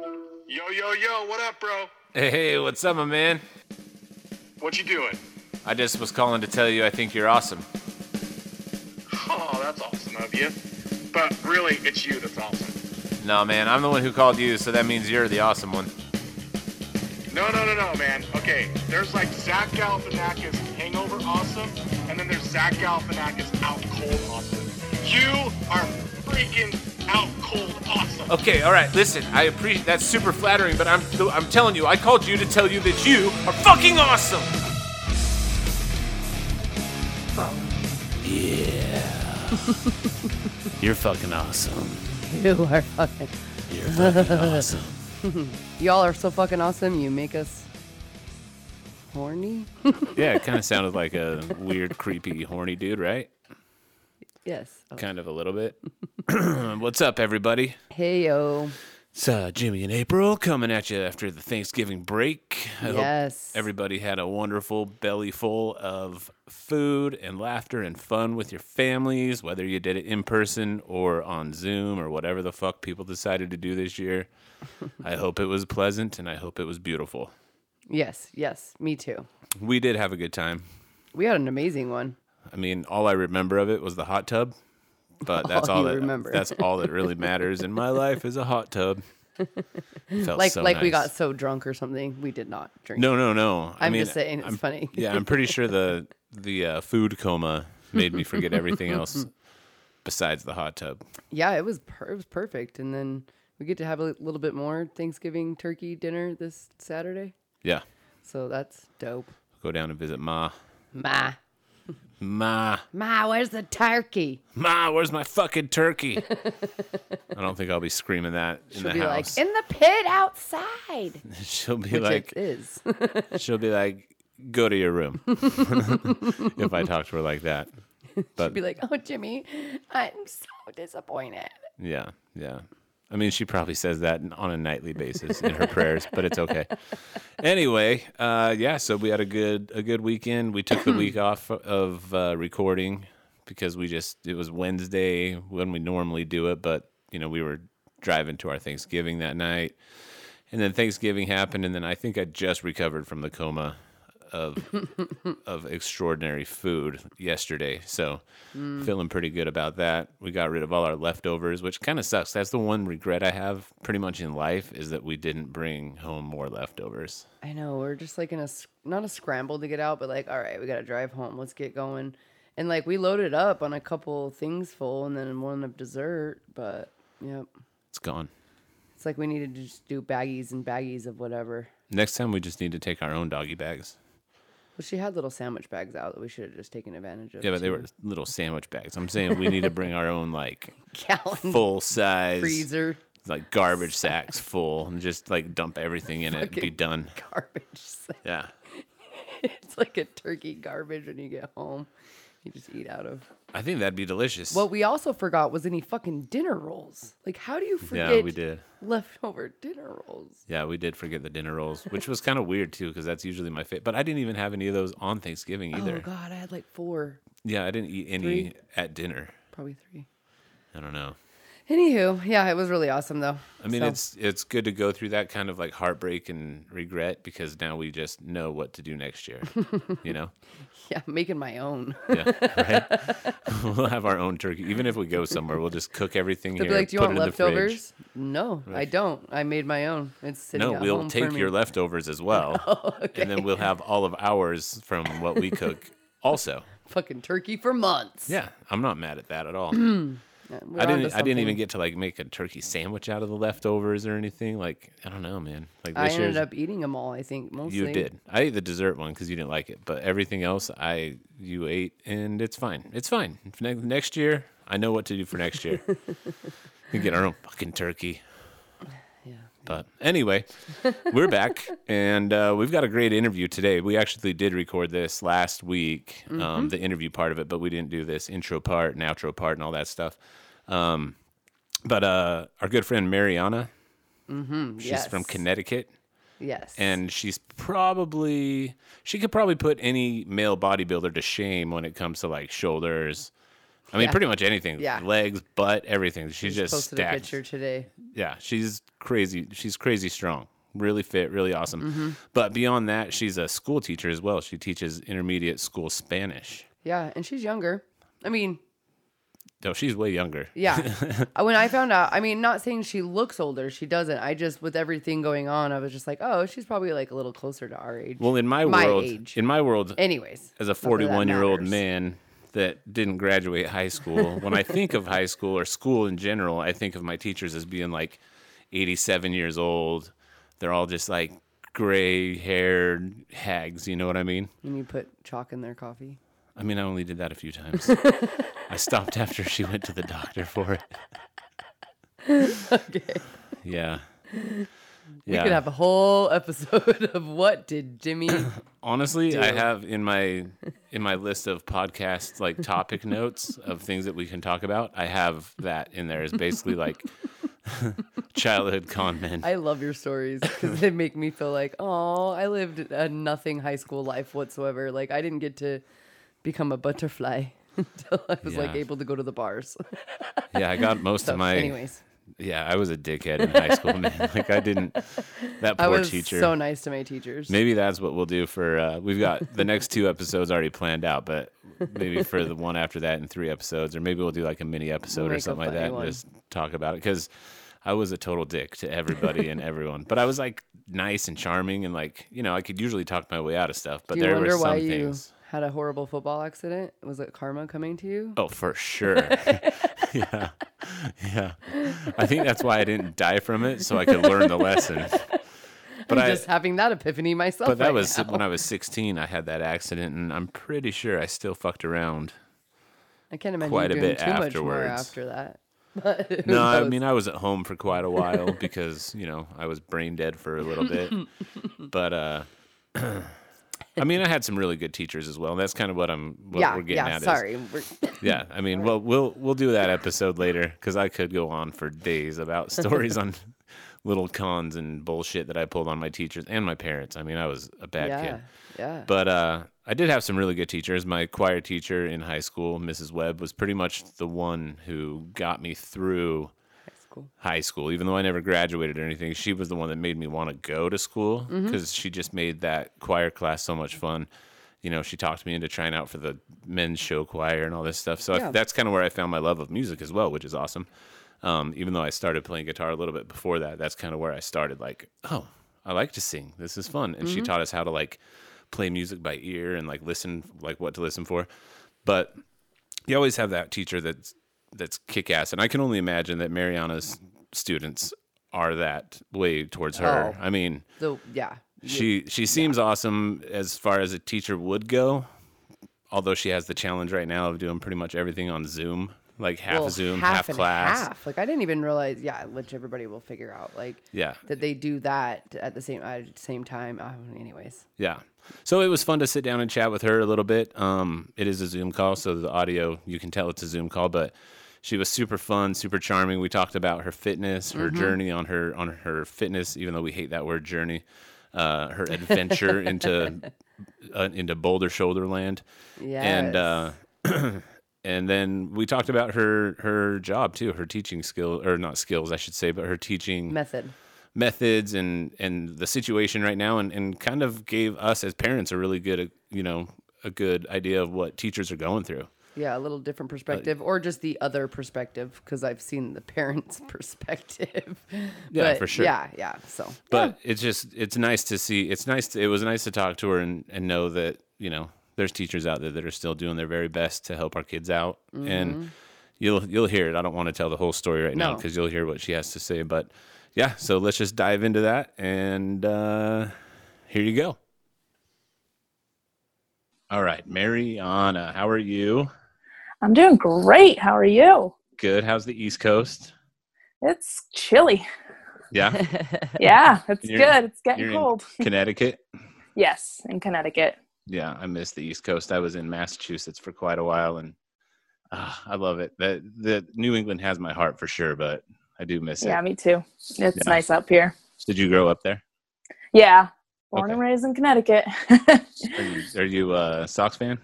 Yo, yo, yo, what up, bro? Hey, what's up, my man? What you doing? I just was calling to tell you I think you're awesome. Oh, that's awesome of you. But really, it's you that's awesome. No, man, I'm the one who called you, so that means you're the awesome one. No, no, no, no, man. Okay, there's like Zach Galifianakis hangover awesome, and then there's Zach Galifianakis out cold awesome. You are freaking out cold awesome. Okay, all right, listen, I appreciate that's super flattering, but I'm I'm telling you, I called you to tell you that you are fucking awesome. Oh. Yeah. You're fucking awesome. You are fucking. You're fucking awesome. Y'all are so fucking awesome. You make us horny. Yeah, it kind of sounded like a weird, creepy, horny dude, right? Yes. Oh. Kind of a little bit. What's up, everybody? Hey yo. It's uh, Jimmie and April coming at you after the Thanksgiving break. I hope Yes. everybody had a wonderful belly full of food and laughter and fun with your families, whether you did it in person or on Zoom or whatever the fuck people decided to do this year. I hope it was pleasant and I hope it was beautiful. Yes. Yes. Me too. We did have a good time. We had an amazing one. I mean, all I remember of it was the hot tub, but that's All that remember. that's all that really matters in my life is a hot tub. Like so like we got so drunk or something. We did not drink. No, no, no. I I'm mean, just saying it's I'm- funny. yeah, I'm pretty sure the the uh, food coma made me forget everything else besides the hot tub. Yeah, it was per- it was perfect. And then we get to have a little bit more Thanksgiving turkey dinner this Saturday. Yeah, So that's dope. go down and visit Ma. Ma. Ma, Ma, where's the turkey? Ma, where's my fucking turkey? I don't think I'll be screaming that in She'll the be house. like, in the pit outside. she'll be Which like, is. she'll be like, go to your room. if I talk to her like that. But she'd be like, oh, Jimmie, I'm so disappointed. Yeah, yeah. I mean, she probably says that on a nightly basis in her prayers, but it's okay. Anyway, uh, yeah. So we had a good a good weekend. We took the week off of uh, recording because we just it was Wednesday when we normally do it, but you know we were driving to our Thanksgiving that night, and then Thanksgiving happened, and then I think I just recovered from the coma of of extraordinary food yesterday. So mm. feeling pretty good about that. We got rid of all our leftovers, which kind of sucks. That's the one regret I have pretty much in life is that we didn't bring home more leftovers. I know we're just like in a not a scramble to get out, but like, all right, we gotta drive home. Let's get going. And like we loaded up on a couple things full, and then one of dessert. But yep, It's gone. it's like we needed to just do baggies and baggies of whatever. Next time we just need to take our own doggy bags. Well, she had little sandwich bags out that we should have just taken advantage of. Yeah, but they too. were little sandwich bags. I'm saying we need to bring our own like gallon full size freezer like garbage sacks full and just like dump everything in it and be done. garbage. sack. Yeah. It's like a turkey garbage when you get home. You just eat out of. I think that'd be delicious. What we also forgot was any fucking dinner rolls. Like, how do you forget yeah, we did. leftover dinner rolls? Yeah, we did forget the dinner rolls, which was kind of weird too, because that's usually my favorite. But I didn't even have any of those on Thanksgiving either. Oh God, I had like four, Yeah, I didn't eat any Three. at dinner. probably three. I don't know. Anywho, yeah, it was really awesome though. I mean, So, it's it's good to go through that kind of like heartbreak and regret because now we just know what to do next year. you know? yeah, making my own. Yeah, right. we'll have our own turkey, even if we go somewhere. We'll just cook everything They'll here. be like, "Do you put want in the fridge." leftovers?" No, I don't. I made my own. It's sitting No, at we'll home for take your leftovers as well, Oh, and then we'll have all of ours from what we cook also. fucking turkey for months. Yeah, I'm not mad at that at all. We're I didn't. I didn't even get to like make a turkey sandwich out of the leftovers or anything. Like I don't know, man. Like I ended up eating them all. I think mostly. you did. I ate the dessert one because you didn't like it, but everything else I you ate, and it's fine. It's fine. Next year, I know what to do for next year. we get our own fucking turkey. But anyway, we're back and uh, we've got a great interview today. We actually did record this last week, Mm-hmm. um, the interview part of it, but we didn't do this intro part and outro part and all that stuff. Um, but uh, our good friend Marianna, she's yes. from Connecticut Yes. and she's probably she could probably put any male bodybuilder to shame when it comes to like shoulders I mean, Yeah. pretty much anything. Yeah. Legs, butt, everything. She's just posted stacked. a picture today. Yeah, she's crazy. She's crazy strong. Really fit, really awesome. Mm-hmm. But beyond that, she's a school teacher as well. She teaches intermediate school Spanish. Yeah, and she's younger. I mean, No, she's way younger. yeah. Uh, when I found out, I mean, not saying she looks older. She doesn't. I just, with everything going on, I was just like, oh, she's probably like a little closer to our age. Well, in my, My world, age. in my world, Anyways, as a not that that 41 year old man that didn't graduate high school, when I think of high school or school in general, I think of my teachers as being like 87 years old. They're all just like gray haired hags. You know what I mean? And you put chalk in their coffee. I mean, I only did that a few times. I stopped after she went to the doctor for it. okay. Yeah. We Yeah. could have a whole episode of what did Jimmie Honestly, I have in my in my list of podcast like topic notes of things that we can talk about. I have that in there. Is basically like childhood con men. I love your stories because they make me feel like, oh, I lived a nothing high school life whatsoever. Like I didn't get to become a butterfly until I was like able to go to the bars. yeah, I got most So, of my. anyways, Yeah, I was a dickhead in high school, man. Like I didn't. That I poor was teacher. so nice to my teachers. Maybe that's what we'll do for. Uh, we've got the next two episodes already planned out, but maybe for the one after that and three episodes, or maybe we'll do like a mini episode We'll or something like that, one. and just talk about it. Because I was a total dick to everybody and everyone, but I was like nice and charming, and like you know, I could usually talk my way out of stuff. But there were some why you things. had a horrible football accident? Was it karma coming to you? Oh, for sure. Yeah. Yeah. I think that's why I didn't die from it, so I could learn the lesson. But I'm I just having that epiphany myself. but that right was now. when I was 16 I had that accident and I'm pretty sure I still fucked around. I can't imagine quite a bit too much more afterwards. after that. But No, I mean I was at home for quite a while because, you know, I was brain dead for a little bit. but uh I mean, I had some really good teachers as well. And that's kind of what I'm what yeah, we're getting yeah. at. is- Sorry, We're- Yeah, I mean, well, we'll we'll do that episode later because I could go on for days about stories on little cons and bullshit that I pulled on my teachers and my parents. I mean, I was a bad yeah, kid, yeah. but uh, I did have some really good teachers. My choir teacher in high school, Mrs. Webb, was pretty much the one who got me through school. high school. Even though I never graduated or anything, she was the one that made me want to go to school Mm-hmm. because she just made that choir class so much fun. You know, she talked me into trying out for the men's show choir and all this stuff. So I- that's kind of where I found my love of music as well, which is awesome. Um, even though I started playing guitar a little bit before that, that's kind of where I started. Like, oh, I like to sing. This is fun. And Mm-hmm. she taught us how to like play music by ear and like listen, like what to listen for. But you always have that teacher that's that's kick ass, and I can only imagine that Marianna's students are that way towards her. Oh. I mean, So yeah, she she seems awesome as far as a teacher would go. Although she has the challenge right now of doing pretty much everything on Zoom, like half well, Zoom, half, half, class. half. Like I didn't even realize. Yeah, which everybody will figure out. Like Yeah, that they do that at the same at the same time. Oh, anyways, yeah. So it was fun to sit down and chat with her a little bit. Um, it is a Zoom call, so the audio you can tell it's a Zoom call, but she was super fun, super charming. We talked about her fitness, her journey on her on her fitness, even though we hate that word journey. Uh, her adventure into uh, into Boulder Shoulderland, yeah. and uh, and then we talked about her her job too, her teaching skill or not skills, I should say, but her teaching method. methods and and the situation right now and, and kind of gave us as parents a really good uh, you know a good idea of what teachers are going through Yeah, a little different perspective, or just the other perspective, because I've seen the parents' perspective. Yeah, But for sure. Yeah, yeah. So, but it's just it's nice to see it's nice to, it was nice to talk to her and, and know that you know there's teachers out there that are still doing their very best to help our kids out. And you'll you'll hear it. I don't want to tell the whole story right now because you'll hear what she has to say but yeah so let's just dive into that and uh here you go. All right marianna how are you I'm doing great. How are you? good how's the east coast It's chilly. yeah Yeah, it's good. It's getting cold. connecticut Yes, in Connecticut. yeah, I miss the East Coast. I was in Massachusetts for quite a while, and ah, I love it. That the New England has my heart for sure, but I do miss Yeah, it. Yeah, me too. It's Yeah. nice up here. Did you grow up there? Yeah, born and raised in Connecticut. Are you, are you a Sox fan?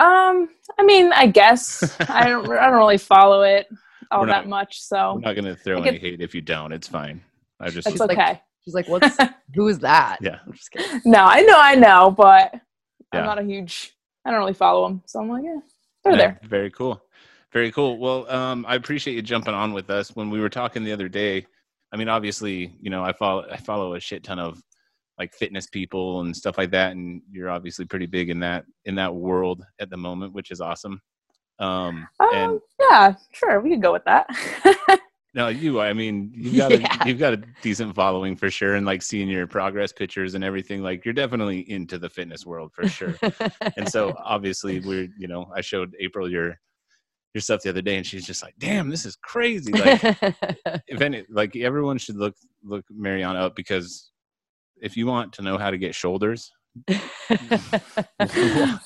Um, I mean, I guess I don't. I don't really follow it all We're not- that much, so We're not gonna throw I any hate if you don't. It's fine. I just it's It's like- okay. She's like, "What's who is that?" Yeah. I'm just kidding. no, I know, I know, but Yeah. I'm not a huge. I don't really follow them, so I'm like, yeah, they're Yeah, there. Very cool. Very cool. Well, um, I appreciate you jumping on with us. When we were talking the other day, I mean, obviously, you know, I follow I follow a shit ton of like fitness people and stuff like that, and you're obviously pretty big in that in that world at the moment, which is awesome. Um, and Um, yeah, sure, we could go with that. no, you, I mean, you've got a, you've got a decent following for sure, and like seeing your progress pictures and everything, like you're definitely into the fitness world for sure. and so obviously we're you know i showed april your your stuff the other day and she's just like damn this is crazy like if any like everyone should look look marianna up because if you want to know how to get shoulders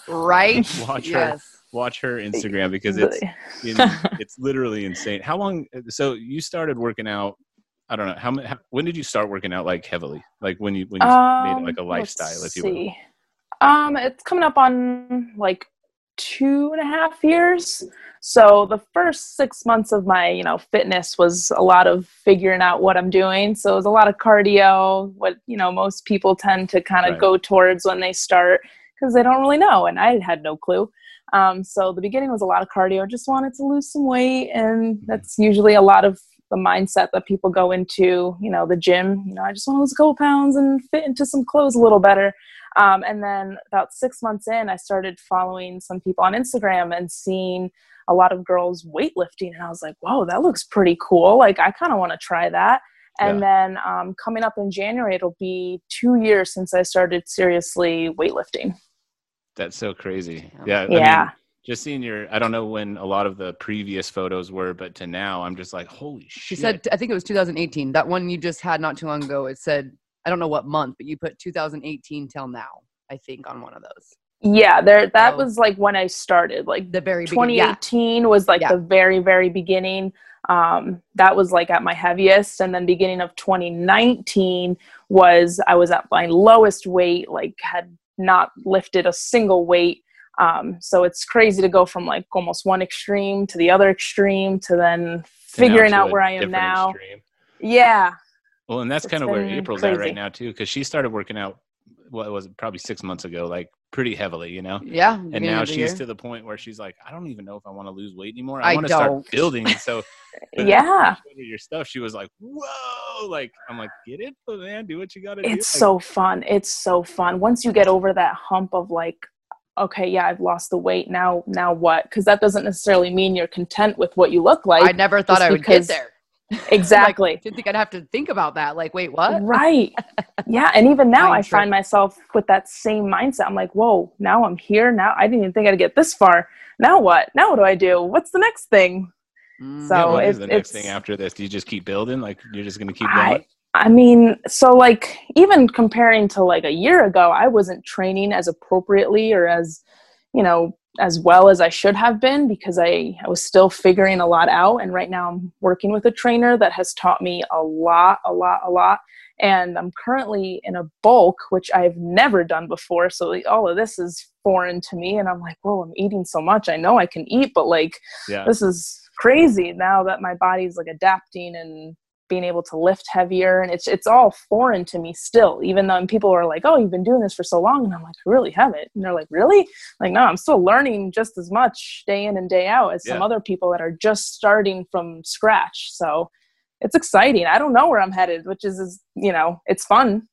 right? Watch her. watch her instagram because it's in, it's literally insane how long so you started working out i don't know how, many how when did you start working out like heavily like when you when you made it like a Um, lifestyle let's if you will see. Um, it's coming up on like two and a half years. So the first six months of my, you know, fitness was a lot of figuring out what I'm doing. So it was a lot of cardio, what you know most people tend to kind of Right. go towards when they start because they don't really know, and I had no clue. Um, so the beginning was a lot of cardio. Just wanted to lose some weight, and that's usually a lot of the mindset that people go into. You know, the gym. You know, I just want to lose a couple pounds and fit into some clothes a little better. Um, and then about six months in, I started following some people on Instagram and seeing a lot of girls weightlifting, and I was like, "Whoa, that looks pretty cool! Like, I kind of want to try that." And then um, coming up in January, it'll be two years since I started seriously weightlifting. that's so crazy Yeah. yeah I mean, just seeing your i don't know when a lot of the previous photos were but to now i'm just like holy She shit said, I think it was 2018. That one you just had not too long ago. It said, I don't know what month, but you put 2018 till now. I think on one of those. Yeah, there. That Oh. was like when I started. Like The very beginning. Yeah. 2018 was like Yeah. the very very beginning um that was like at my heaviest and then beginning of 2019 was i was at my lowest weight like had not lifted a single weight um so it's crazy to go from like almost one extreme to the other extreme to then figuring to out where i am now extreme. yeah well and that's It's kind of where been april's at right now too because she started working out what was it probably six months ago like pretty heavily you know Yeah. and now she's year. to the point where she's like i don't even know if i want to lose weight anymore i, I want to start building so Yeah. when I showed her your stuff she was like whoa like i'm like get it man do what you gotta do it's Like, so fun it's so fun once you get over that hump of like okay yeah i've lost the weight now now what because that doesn't necessarily mean you're content with what you look like I never thought I would get there. Exactly Like, didn't think I'd have to think about that. Like, wait, what? right. Yeah and even now i find myself with that same mindset. I'm like whoa now i'm here. Now i didn't even think i'd get this far. Now what? Now what do i do? What's the next thing? Mm. So yeah, what is it- the next it's- thing after this? Do you just keep building? Like you're just gonna keep I- going? I mean, so like even comparing to like a year ago, I wasn't training as appropriately or as, you know, as well as I should have been because I, I was still figuring a lot out. And right now I'm working with a trainer that has taught me a lot, a lot, a lot. And I'm currently in a bulk, which I've never done before. So all of this is foreign to me. And I'm like, whoa, I'm eating so much. I know I can eat, but like, yeah this is crazy now that my body's like adapting and being able to lift heavier and it's it's all foreign to me still even though people are like oh you've been doing this for so long and i'm like i really haven't and they're like really like no i'm still learning just as much day in and day out as some other people that are just starting from scratch so it's exciting i don't know where i'm headed which is, is you know it's fun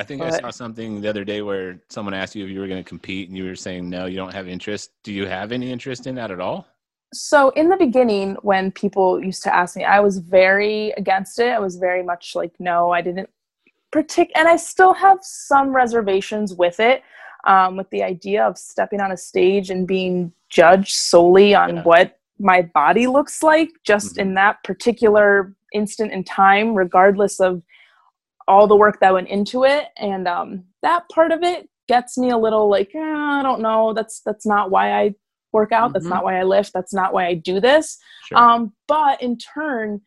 I think I saw something the other day where someone asked you if you were going to compete, and you were saying no, you don't have interest. Do you have any interest in that at all? So in the beginning when people used to ask me i was very against it i was very much like no i didn't partic- and i still have some reservations with it um, with the idea of stepping on a stage and being judged solely on Yeah. what my body looks like just Mhm. in that particular instant in time regardless of all the work that went into it and um, that part of it gets me a little like eh, i don't know that's that's not why i work out that's not why i lift that's not why i do this Sure. um, but in turn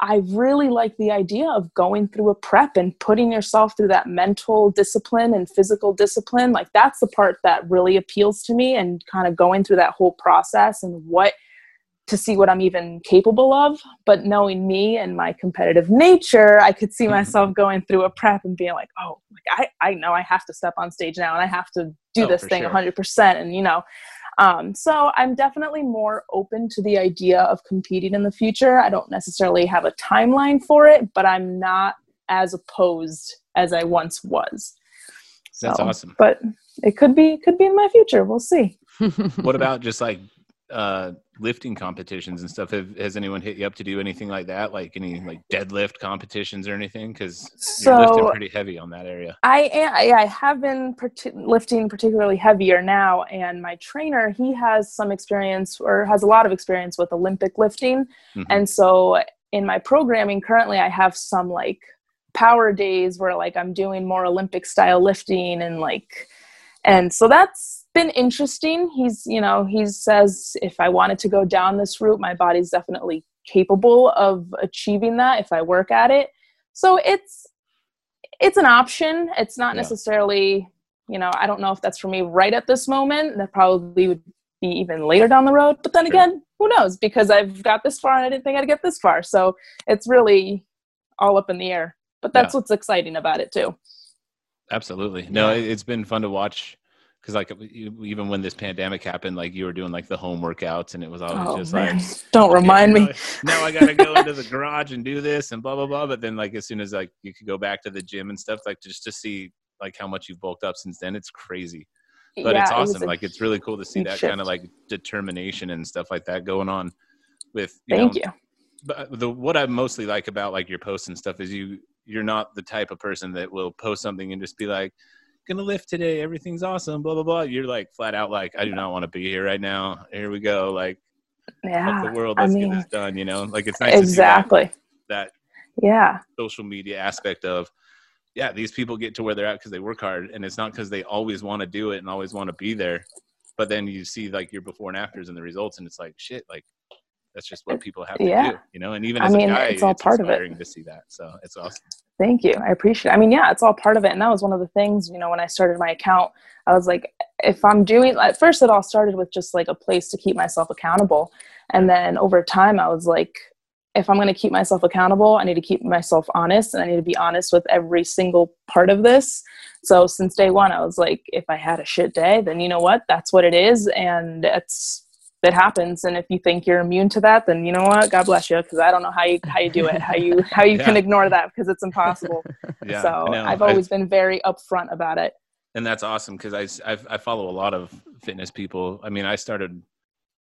I really like the idea of going through a prep and putting yourself through that mental discipline and physical discipline. Like that's the part that really appeals to me and kind of going through that whole process and what to see what I'm even capable of. But knowing me and my competitive nature, I could see Mm-hmm. myself going through a prep and being like, oh, like I, I know I have to step on stage now and I have to do Oh, this thing sure. 100%. And, you know, um, so I'm definitely more open to the idea of competing in the future. I don't necessarily have a timeline for it, but I'm not as opposed as I once was. That's So, awesome. But it could be could be in my future. We'll see. What about just like uh lifting competitions and stuff? Have, has anyone hit you up to do anything like that? Like any like deadlift competitions or anything? Because you're lifting pretty heavy on that area. I am, I have been parti- lifting particularly heavier now, and my trainer he has some experience or has a lot of experience with Olympic lifting, Mhm. and so in my programming currently I have some like power days where like I'm doing more Olympic style lifting and like, and so that's been interesting. He's you know he says if I wanted to go down this route, my body's definitely capable of achieving that if I work at it. So it's it's an option. It's not Yeah. necessarily, you know, I don't know if that's for me right at this moment. That probably would be even later down the road. But then Sure. again, who knows? Because I've got this far and I didn't think I'd get this far. So it's really all up in the air. But that's what's exciting about it too. Absolutely. No, it, it's been fun to watch because like even when this pandemic happened, like you were doing like the home workouts and it was always Oh, just man. like don't remind me. Now I gotta go into the garage and do this and blah blah blah. But then like as soon as like you could go back to the gym and stuff, like just to see like how much you've bulked up since then, it's crazy. But Yeah, it's awesome. a like it's really cool to see that kind of like determination and stuff like that going on with you Thank know, you. but uh, the what I mostly like about like your posts and stuff is you you're not the type of person that will post something and just be like gonna lift today everything's awesome blah blah blah you're like flat out like I do not want to be here right now here we go like Yeah. the world I let's mean, get this done you know like it's nice exactly. that, that Yeah. social media aspect of yeah these people get to where they're at because they work hard and it's not because they always want to do it and always want to be there but then you see like your before and afters and the results and it's like shit like that's just what people have to Yeah. do you know and even I mean, a guy it's all part of it. to see that so it's awesome Thank you. I appreciate it. I mean, yeah, it's all part of it. And that was one of the things, you know, when I started my account, I was like, if I'm doing, at first it all started with just like a place to keep myself accountable. And then over time, I was like, if I'm going to keep myself accountable, I need to keep myself honest and I need to be honest with every single part of this. So since day one, I was like, if I had a shit day, then you know what? That's what it is. And it's, it happens. And if you think you're immune to that then you know what? God bless you because i don't know how you how you do it how you how you can ignore that because it's impossible. Yeah so I. I've I- always been very upfront about it. and that's awesome because I, I follow a lot of fitness people. I mean i started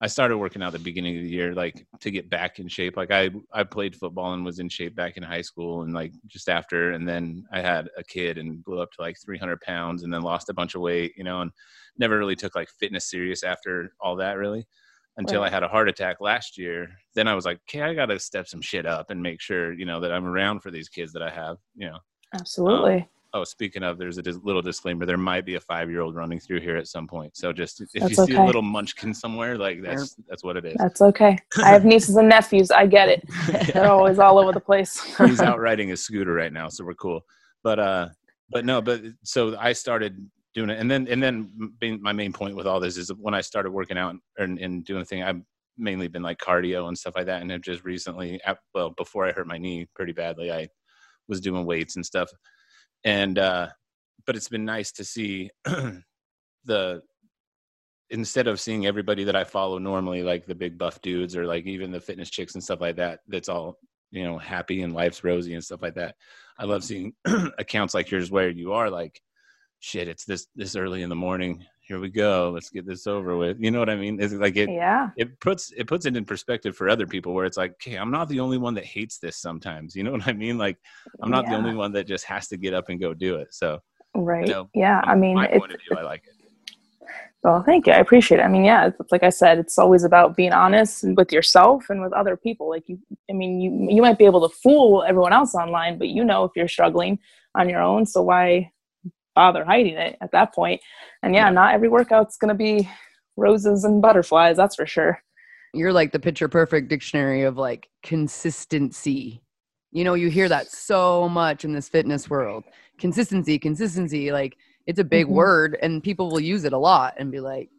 i started working out the beginning of the year like to get back in shape like i i played football and was in shape back in high school and like just after and then i had a kid and blew up to like 300 pounds and then lost a bunch of weight you know and never really took like fitness serious after all that really until Right. i had a heart attack last year then i was like okay i gotta step some shit up and make sure you know that i'm around for these kids that i have you know um, Absolutely. Oh, speaking of, there's a dis- little disclaimer. There might be a five-year-old running through here at some point. So just if That's you see a little munchkin somewhere, like that's that's what it is. That's okay. I have nieces and nephews. I get it. They're always all over the place. He's out riding his scooter right now, so we're cool. But uh, but no, but so I started doing it, and then and then being, my main point with all this is when I started working out and, and doing the thing, I've mainly been like cardio and stuff like that, and have just recently, well, before I hurt my knee pretty badly, I was doing weights and stuff, and uh, but it's been nice to see the instead of seeing everybody that I follow normally, like the big buff dudes or like even the fitness chicks and stuff like that, that's all you know happy and life's rosy and stuff like that. I love seeing accounts like yours where you are like, shit, it's this this early in the morning. Here we go. Let's get this over with. You know what I mean? It's like it yeah. it puts it puts it in perspective for other people where it's like, okay, I'm not the only one that hates this sometimes. You know what I mean? Like I'm not the only one that just has to get up and go do it. So Right. know, yeah. I mean, my it's, point of view, I like it. well, thank you. I appreciate it. I mean, yeah, it's, like I said, it's always about being honest with yourself and with other people. Like you, I mean, you, you might be able to fool everyone else online, but you know if you're struggling on your own. So why bother hiding it at that point? And yeah, not every workout's going to be roses and butterflies. That's for sure. you're like the picture perfect dictionary of like consistency. You know, you hear that so much in this fitness world. Consistency, consistency, like it's a big Mhm. word and people will use it a lot and be like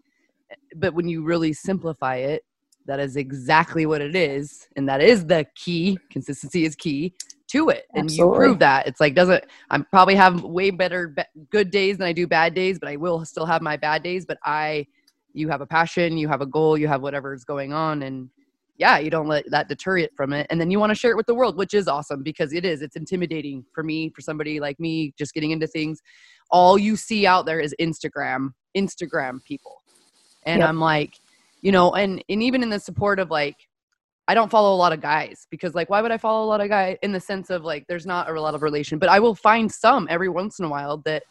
but when you really simplify it, that is exactly what it is and that is the key. Consistency is key to it. And you prove that. It's like doesn't I probably have way better be- good days than I do bad days, but I will still have my bad days, but I you have a passion, you have a goal, you have whatever is going on and yeah, you don't let that deter you from it. And then you want to share it with the world, which is awesome because it is. It's intimidating for me, for somebody like me, just getting into things. All you see out there is Instagram, Instagram people. And Yep. I'm like, you know, and and even in the support of like, I don't follow a lot of guys because like, why would I follow a lot of guys in the sense of like, there's not a lot of relation, but I will find some every once in a while that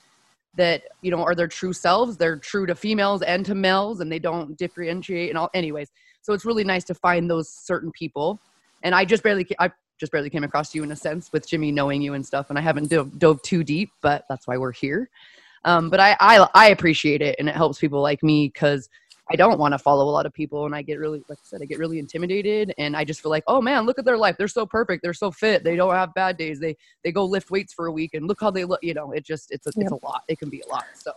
that you know are their true selves. They're true to females and to males, and they don't differentiate and all. Anyways, so it's really nice to find those certain people. And I just barely, I just barely came across you in a sense with Jimmie knowing you and stuff. And I haven't dove, dove too deep, but that's why we're here. Um, but I, I, I appreciate it, and it helps people like me because I don't want to follow a lot of people, and I get really, like I said, I get really intimidated, and I just feel like, oh man, look at their life. They're so perfect. They're so fit. They don't have bad days. They they go lift weights for a week, and look how they look. You know, it just it's a, it's a lot. It can be a lot. So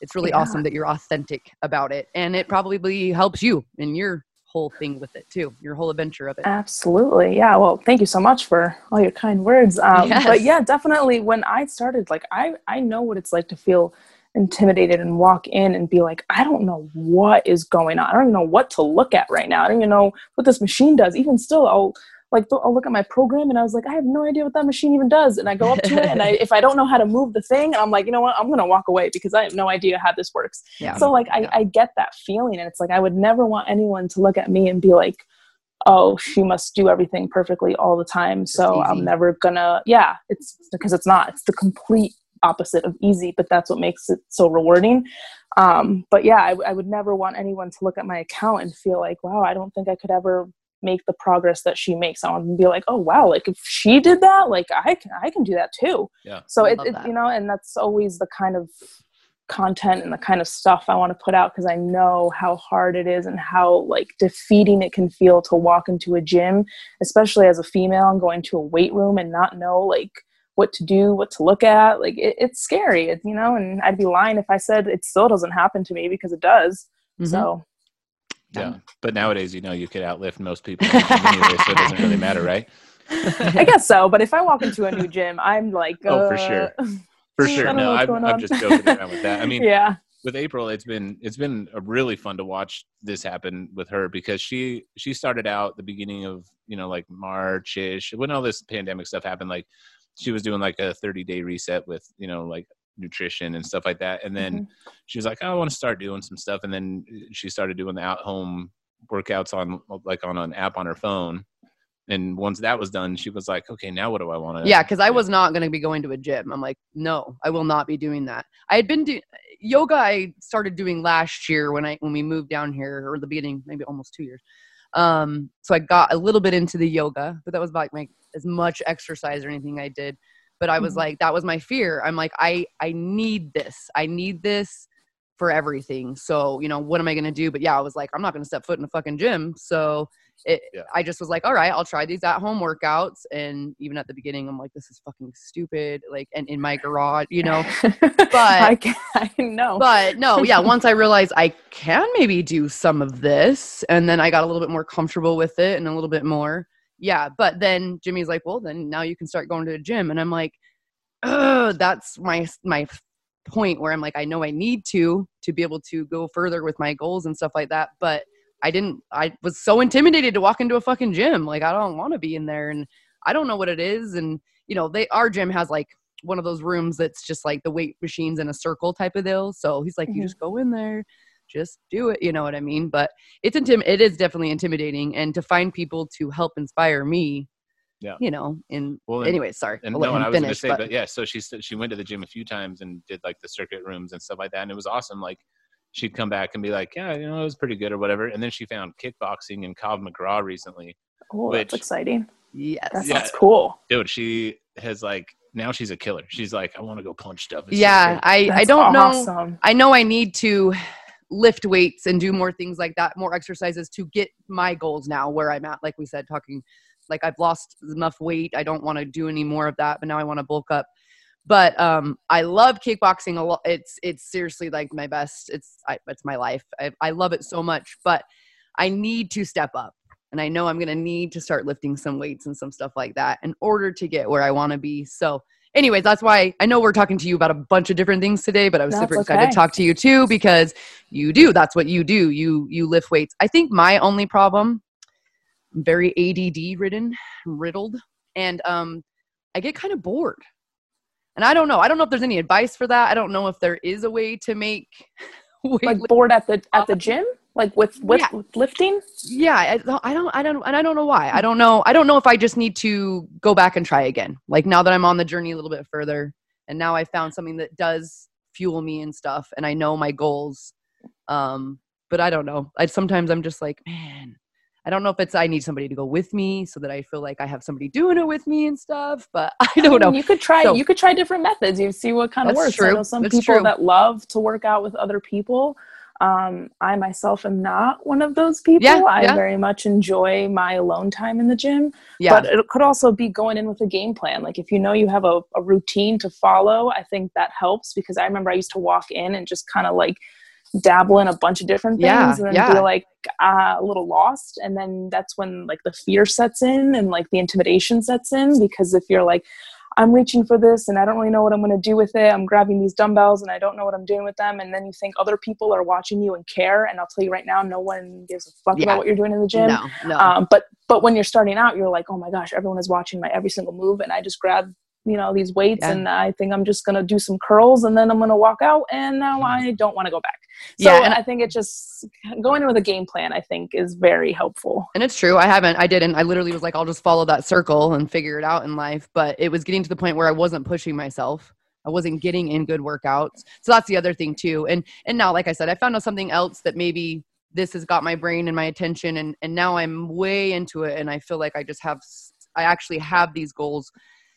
it's really Yeah. awesome that you're authentic about it, and it probably helps you in your whole thing with it too, your whole adventure of it. Absolutely. Yeah. Well, thank you so much for all your kind words. Um, Yes. But yeah, definitely when I started, like, I, I know what it's like to feel intimidated and walk in and be like, I don't know what is going on. I don't even know what to look at right now. I don't even know what this machine does. Even still, I'll like I'll look at my program and I was like, I have no idea what that machine even does. And I go up to it and I, if I don't know how to move the thing, I'm like, you know what, I'm gonna walk away because I have no idea how this works. Yeah. So like I, Yeah. I get that feeling and it's like I would never want anyone to look at me and be like, oh, she must do everything perfectly all the time. So easy. I'm never gonna yeah, it's because it's not. It's the complete opposite of easy, but that's what makes it so rewarding. Um, but yeah, I, I would never want anyone to look at my account and feel like, wow, I don't think I could ever make the progress that she makes. I want to be like, oh wow, like if she did that, like I can I can do that too. Yeah. So it, it you know, and that's always the kind of content and the kind of stuff I want to put out because I know how hard it is and how like defeating it can feel to walk into a gym, especially as a female and going to a weight room and not know like what to do, what to look at. Like it, it's scary, it, you know. And I'd be lying if I said it still doesn't happen to me because it does. Mhm. So Yeah. But nowadays, you know, you could outlift most people in the gym anyway, so it doesn't really matter, right? I guess so. But if I walk into a new gym, I'm like, Oh, for uh, sure. For sure. No, I'm, I'm just joking around with that. I mean, yeah, with April, it's been it's been a really fun to watch this happen with her because she she started out the beginning of you know like March ish when all this pandemic stuff happened. Like she was doing like a 30 day reset with you know like nutrition and stuff like that, and then Mhm. she was like, oh, I want to start doing some stuff, and then she started doing the at home workouts on like on an app on her phone. And once that was done, she was like, "Okay, now what do I want to?" Yeah, because I was not going to be going to a gym. I'm like, no, I will not be doing that. I had been doing yoga. I started doing last year when I when we moved down here, or the beginning, maybe almost two years. Um, so I got a little bit into the yoga, but that was like my as much exercise or anything I did. But I was Mhm. like, that was my fear. I'm like, I I need this. I need this for everything. So you know, what am I going to do? But yeah, I was like, I'm not going to step foot in a fucking gym. So it, Yeah. I just was like, all right, I'll try these at home workouts. And even at the beginning, I'm like, this is fucking stupid. Like, and in my garage, you know. But I, can, I know. But no, yeah, once I realized I can maybe do some of this, and then I got a little bit more comfortable with it and a little bit more. Yeah. But then Jimmie's like, well, then now you can start going to the gym. And I'm like, Ugh, that's my my point where I'm like, I know I need to to be able to go further with my goals and stuff like that. But I didn't. I was so intimidated to walk into a fucking gym. Like I don't want to be in there, and I don't know what it is. And you know, they our gym has like one of those rooms that's just like the weight machines in a circle type of deal. So he's like, you Mhm. just go in there, just do it. You know what I mean? But it's intim. It is definitely intimidating, and to find people to help inspire me. Yeah. You know. And Well, and- anyway, sorry. And I'll no, let and him I was going to say, but- but, yeah, so she s- she went to the gym a few times and did like the circuit rooms and stuff like that, and it was awesome. Like she'd come back and be like, yeah, you know, it was pretty good or whatever. And then she found kickboxing in Krav Maga recently. oh, that's exciting. yes. That Yeah. sounds cool. Dude, she has like now she's a killer. She's like, I want to go punch stuff. Yeah great." i i don't know i know i need to lift weights and do more things like that, more exercises to get my goals now where I'm at. Like we said, talking like I've lost enough weight. I don't want to do any more of that, but now I want to bulk up. But um, I love kickboxing a lot. It's it's seriously like my best. It's I, it's my life. I, I love it so much. But I need to step up, and I know I'm gonna need to start lifting some weights and some stuff like that in order to get where I want to be. So anyways, that's why I know we're talking to you about a bunch of different things today, but I was That's super excited okay. to talk to you too because you do. That's what you do. You you lift weights. I think my only problem, I'm very ADD ridden, riddled, and um, I get kind of bored. And I don't know. I don't know if there's any advice for that. I don't know if there is a way to make. Like bored at the at the gym, like with with, Yeah. with lifting. yeah, I don't, I don't, I don't, and I don't know why. I don't know. I don't know if I just need to go back and try again. Like now that I'm on the journey a little bit further, and now I found something that does fuel me and stuff, and I know my goals. Um, but I don't know. I sometimes I'm just like, man, I don't know if it's I need somebody to go with me so that I feel like I have somebody doing it with me and stuff. But I don't know. You could try So- you could try different methods. You see what kind of works. I true. know some That's people true. that love to work out with other people. Um, I myself am not one of those people. Yeah, I yeah. very much enjoy my alone time in the gym. Yeah, But it could also be going in with a game plan. Like if you know you have a, a routine to follow, I think that helps because I remember I used to walk in and just kind of like dabble in a bunch of different things Yeah, and then yeah. be like uh, a little lost. And then that's when like the fear sets in and like the intimidation sets in because if you're like, I'm reaching for this and I don't really know what I'm going to do with it. I'm grabbing these dumbbells and I don't know what I'm doing with them. And then you think other people are watching you and care. And I'll tell you right now, no one gives a fuck Yeah. about what you're doing in the gym. no, no. Um, but but when you're starting out, you're like, oh my gosh, everyone is watching my every single move, and I just grab you know these weights, Yeah. and I think I'm just gonna do some curls, and then I'm gonna walk out, and now I don't want to go back. So Yeah, and- I think it just going in with a game plan, I think, is very helpful. And it's true. I haven't. I didn't. I literally was like, I'll just follow that circle and figure it out in life. But it was getting to the point where I wasn't pushing myself. I wasn't getting in good workouts. So that's the other thing too. And and now, like I said, I found out something else that maybe this has got my brain and my attention, and and now I'm way into it, and I feel like I just have. i actually have these goals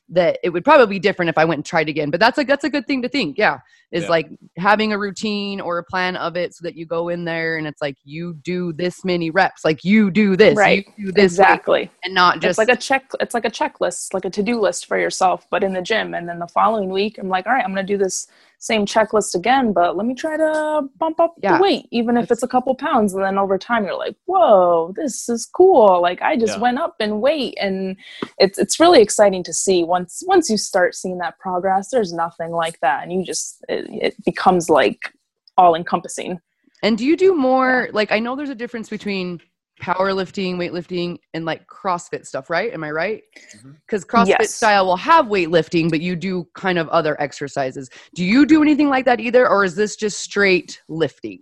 that it would probably be different if I went and tried again. But that's like that's a good thing to think. Yeah, is Yeah. like having a routine or a plan of it so that you go in there and it's like you do this many reps, like you do this, Right. you do this, weight, exactly. and not just it's like a check. It's like a checklist, like a to-do list for yourself, but in the gym. And then the following week, I'm like, all right, I'm gonna do this same checklist again, but let me try to bump up Yeah. the weight, even if it's a couple pounds. And then over time, you're like, whoa, this is cool. Like I just Yeah. went up in weight, and it's it's really exciting to see once once you start seeing that progress. There's nothing like that, and you just it, it becomes like all encompassing. And do you do more like I know there's a difference between powerlifting, weightlifting, and like CrossFit stuff, right? Am I right? Mhm. Because CrossFit Yes. style will have weightlifting, but you do kind of other exercises. Do you do anything like that either, or is this just straight lifting?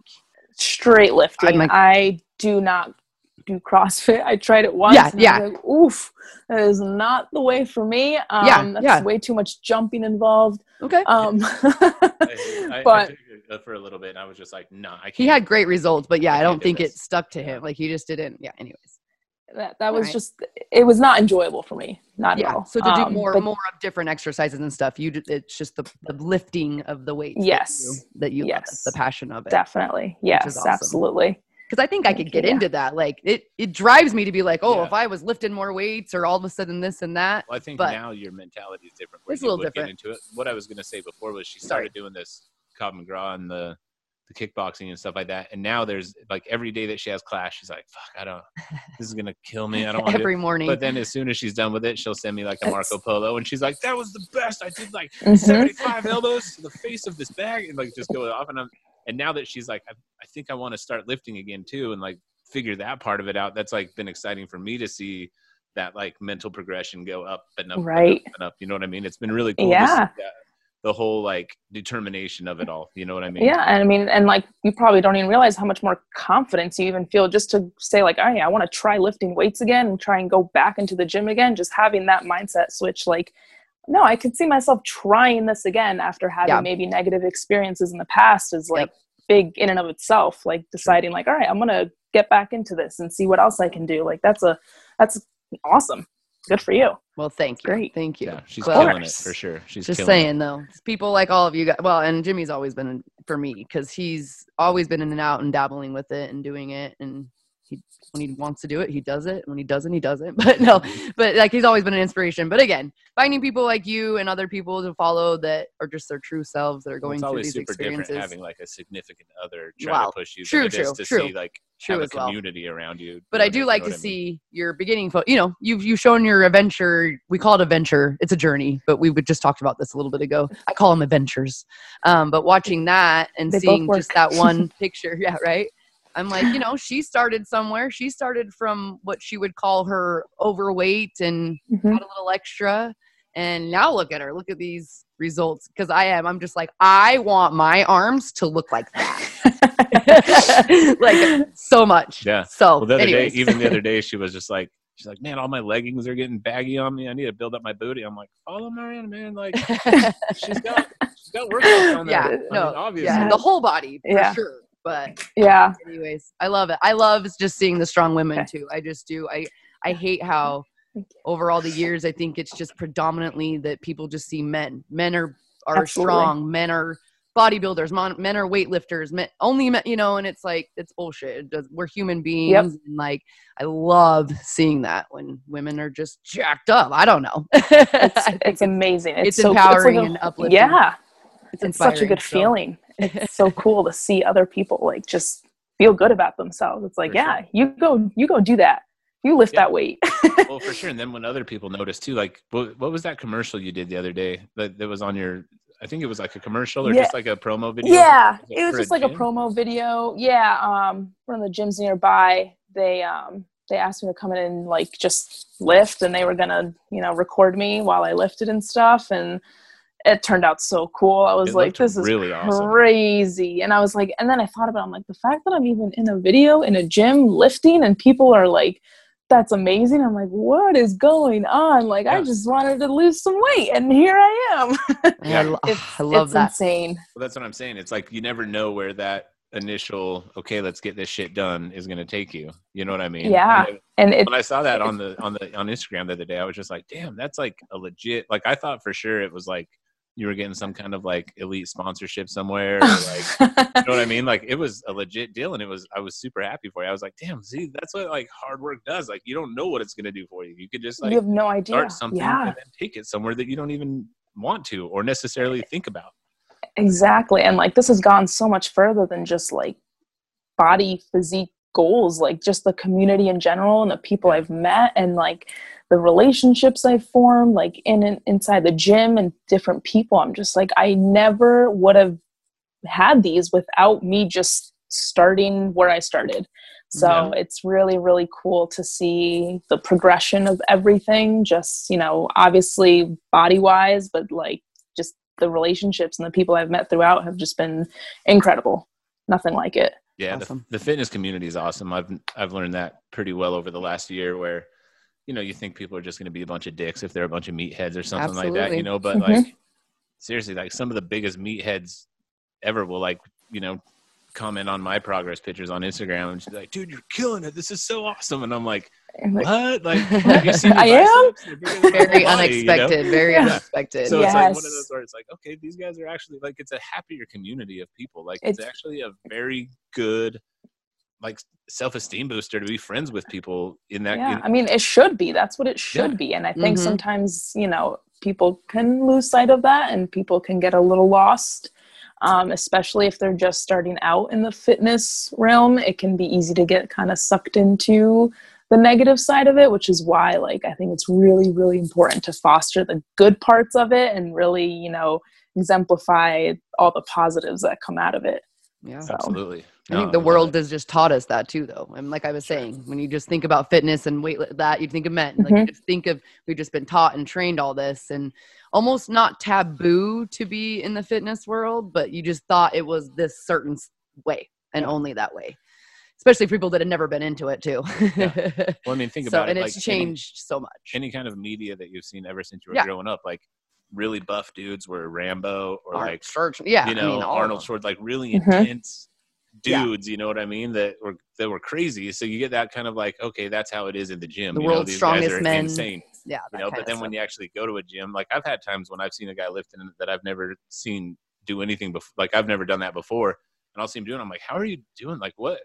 straight lifting. like- I do not do CrossFit. I tried it once. Yeah, and I yeah. was like, Oof, that is not the way for me. Um, Yeah, that's yeah. way too much jumping involved. Okay. Um, I, I, but I took it for a little bit, and I was just like, nah, I can't. He had great results, but yeah, I I don't do think this. it stuck to him. Like he just didn't. Yeah. Anyways. that, that was Alright. just, it was not enjoyable for me. Not at Yeah. all. So to do Um, more but more of different exercises and stuff, you it's just the, the lifting of the weights. Yes. That you, that you love. The passion of it. Definitely. Yes, awesome. absolutely. because I think I could get yeah. into that. Like it, it drives me to be like, oh, Yeah. if I was lifting more weights, or all of a sudden this and that. Well, I think But- now your mentality is different. It's a little different. Into it. What I was going to say before was she Sorry. started doing this Krav Maga and the the kickboxing and stuff like that, and now there's like every day that she has class, she's like, "Fuck, I don't. This is gonna kill me. I don't want to." Every morning. But then as soon as she's done with it, she'll send me like a Marco Polo, and she's like, "That was the best. I did like Mhm. 75 elbows to the face of this bag," and like just go off. And I'm, and now that she's like, I, I think I want to start lifting again too, and like figure that part of it out. That's like been exciting for me to see that like mental progression go up and up, and up Right. and up. You know what I mean? It's been really cool. to Yeah. See that, the whole like determination of it all. You know what I mean? Yeah, and I mean, and like you probably don't even realize how much more confidence you even feel just to say like, oh, "All right, I want to try lifting weights again and try and go back into the gym again." Just having that mindset switch, like, no, I could see myself trying this again after having Yeah. maybe negative experiences in the past is like big in and of itself. Like deciding like, "All right, I'm gonna get back into this and see what else I can do." Like that's a that's awesome. Good for you. Well, thank you. Great. Thank you. Yeah, she's But- killing it for sure. She's just killing it. saying though people like all of you guys well and jimmie's always been for me because he's always been in and out and dabbling with it and doing it and he when he wants to do it he does it when he doesn't he doesn't but no mm-hmm. but like he's always been an inspiration but again finding people like you and other people to follow that are just their true selves that are Well, going it's through always these super experiences different having like a significant other try Wow. to push you True, than it is true, to true. see like True have a as well. community around you. but I do you like to I mean? see your beginning photo. You know, you've you've shown your adventure. We call it a venture. It's a journey, but we would just talked about this a little bit ago. I call them adventures. Um, but watching that and They seeing just that one picture, yeah, right. I'm like, you know, she started somewhere. She started from what she would call her overweight and Mhm. had a little extra. And now look at her. Look at these results. Because I am. I'm just like, I want my arms to look like that. like so much. Yeah. So Well, the other anyways. day, even the other day, she was just like, she's like, man, all my leggings are getting baggy on me. I need to build up my booty. I'm like, follow Marianna, man. Like, she's got, she's got workouts on there. yeah, I mean, no, obviously. yeah, the whole body for Yeah. sure. But yeah. anyways, I love it. I love just seeing the strong women too. I just do. I I hate how over all the years I think it's just predominantly that people just see men. Men are are Absolutely. strong. Men are bodybuilders. Mon- men are weightlifters. Men only men, you know, and it's like it's bullshit. It does, we're human beings, and like I love seeing that when women are just jacked up. I don't know. It's, it's amazing. It's, it's so empowering it's like a- and uplifting. Yeah. it's It's such a good so. feeling. It's so cool to see other people like just feel good about themselves. It's like, For yeah, sure. you go, you go do that. You lift Yeah. that weight. well, for sure. And then when other people notice too, like, what, what was that commercial you did the other day that, that was on your, I think it was like a commercial or Yeah. just like a promo video? yeah, it was just like a promo video. Yeah, um, one of the gyms nearby, they um, they asked me to come in and like just lift, and they were gonna, you know, record me while I lifted and stuff, and it turned out so cool. I was It like, this is really awesome. crazy, and I was like, and then I thought about, it, I'm like, the fact that I'm even in a video in a gym lifting, and people are like. That's amazing. I'm like, what is going on? Like, I just wanted to lose some weight, and here I am. Yeah, I, It's, I love it's that. insane. Well, that's what I'm saying. It's like you never know where that initial, okay, let's get this shit done is going to take you. You know what I mean? Yeah. And And it, when I saw that on the on the on Instagram the other day, I was just like, damn, that's like a legit. Like I thought for sure it was like you were getting some kind of like elite sponsorship somewhere, like you know what I mean? Like it was a legit deal, and it was I was super happy for you. I was like, damn, see, that's what like hard work does. Like you don't know what it's gonna do for you. You could just like you have no idea. start something Yeah, and then take it somewhere that you don't even want to or necessarily think about. exactly. And like this has gone so much further than just like body physique goals, like just the community in general and the people I've met and like the relationships I've formed, like in, in inside the gym and different people. I'm just like I never would have had these without me just starting where I started. So Yeah. it's really, really cool to see the progression of everything, just, you know, obviously body wise, but like just the relationships and the people I've met throughout have just been incredible. Nothing like it. Yeah, Awesome. the, the fitness community is awesome. I've I've learned that pretty well over the last year. Where, you know, you think people are just going to be a bunch of dicks if they're a bunch of meatheads or something like that. You know, but Mhm. like seriously, like some of the biggest meatheads ever will like you know comment on my progress pictures on Instagram and she's like, "Dude, you're killing it. This is so awesome." And I'm like, And like, "What? Like, have you seen I am? biceps? They're bigger than my Very body," you know? unexpected. Very Yeah. unexpected. So it's like one of those where it's like, okay, these guys are actually like it's a happier community of people. Like it's, It's- actually a very good like self-esteem booster to be friends with people in that yeah, in- I mean, it should be. That's what it should Yeah. be. And I think Mhm. sometimes, you know, people can lose sight of that and people can get a little lost. Um, especially if they're just starting out in the fitness realm, it can be easy to get kind of sucked into the negative side of it, which is why, like, I think it's really, really important to foster the good parts of it and really, you know, exemplify all the positives that come out of it. yeah. So, absolutely. I No, think the world has just taught us that too, though. And like I was saying, when you just think about fitness and weight, that you think of men, like you Mhm. just think of we've just been taught and trained all this, and almost not taboo to be in the fitness world, but you just thought it was this certain way and only that way. Especially for people that had never been into it too. Well, I mean, think so, about it. and it. it's like any- changed so much. any, kind of media that you've seen ever since you were Yeah. growing up, like really buff dudes were Rambo or Arnold like Schwarzenegger- yeah, you know I mean, Arnold. Schwarzenegger, like really Mhm. intense Yeah. dudes. You know what I mean? That were that were crazy. So you get that kind of like, okay, that's how it is in the gym. The you know, world's guys strongest are men. insane. Yeah. you know. But then when you actually go to a gym, like I've had times when I've seen a guy lifting that I've never seen do anything before. Like I've never done that before, and I'll see him doing. I'm like, how are you doing? Like what?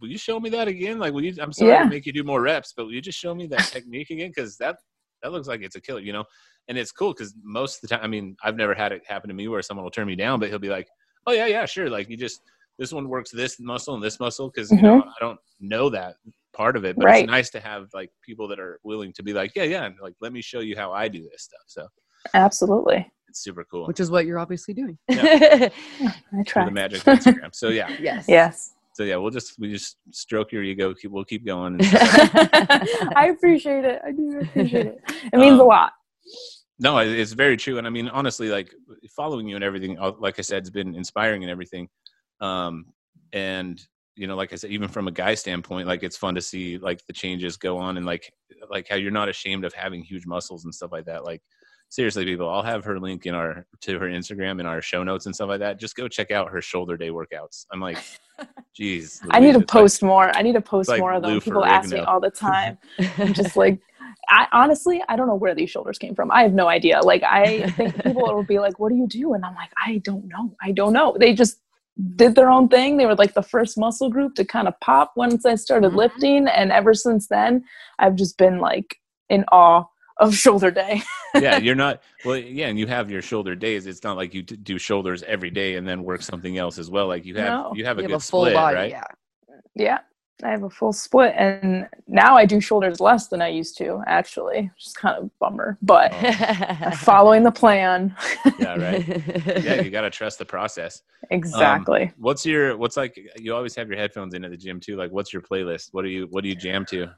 Will you show me that again? Like, will you? I'm sorry Yeah. to make you do more reps, but will you just show me that technique again? Because that that looks like it's a killer, you know. And it's cool because most of the time, I mean, I've never had it happen to me where someone will turn me down, but he'll be like, "Oh yeah, yeah, sure." Like you just this one works this muscle and this muscle because you know I don't know that part of it, but Right. it's nice to have like people that are willing to be like, "Yeah, yeah," and, like let me show you how I do this stuff. So absolutely, it's super cool. Which is what you're obviously doing. I try. the magic Instagram. So yeah, yes. Yes, so yeah, we'll just we just stroke your ego. Keep, we'll keep going. And I appreciate it. I do appreciate it. It means a Um, lot. no, it's very true. And I mean, honestly, like following you and everything, uh, like I said, has been inspiring and everything. Um, and you know, like I said, even from a guy standpoint, like it's fun to see like the changes go on and like like how you're not ashamed of having huge muscles and stuff like that. Like seriously, people, I'll have her link in our to her Instagram in our show notes and stuff like that. Just go check out her shoulder day workouts. I'm like, geez, I need to it's like- post more. I need to post like more of them. People ask me all the time. I'm just like, I honestly, I don't know where these shoulders came from. I have no idea. Like, I think people will be like, "What do you do?" And I'm like, I don't know. I don't know. They just did their own thing. They were like the first muscle group to kind of pop once I started Mhm. lifting, and ever since then, I've just been like in awe of shoulder day. yeah, you're not well. Yeah, and you have your shoulder days. It's not like you t- do shoulders every day and then work something else as well. Like you have No. you have a You good have a full split, body. right? Yeah. yeah, I have a full split, and now I do shoulders less than I used to. Actually, which is kind of a bummer, but. Oh. I'm following the plan. Yeah, right. Yeah, you got to trust the process. exactly. Um, what's your what's like? You always have your headphones in at the gym too. Like, what's your playlist? What do you what do you jam to?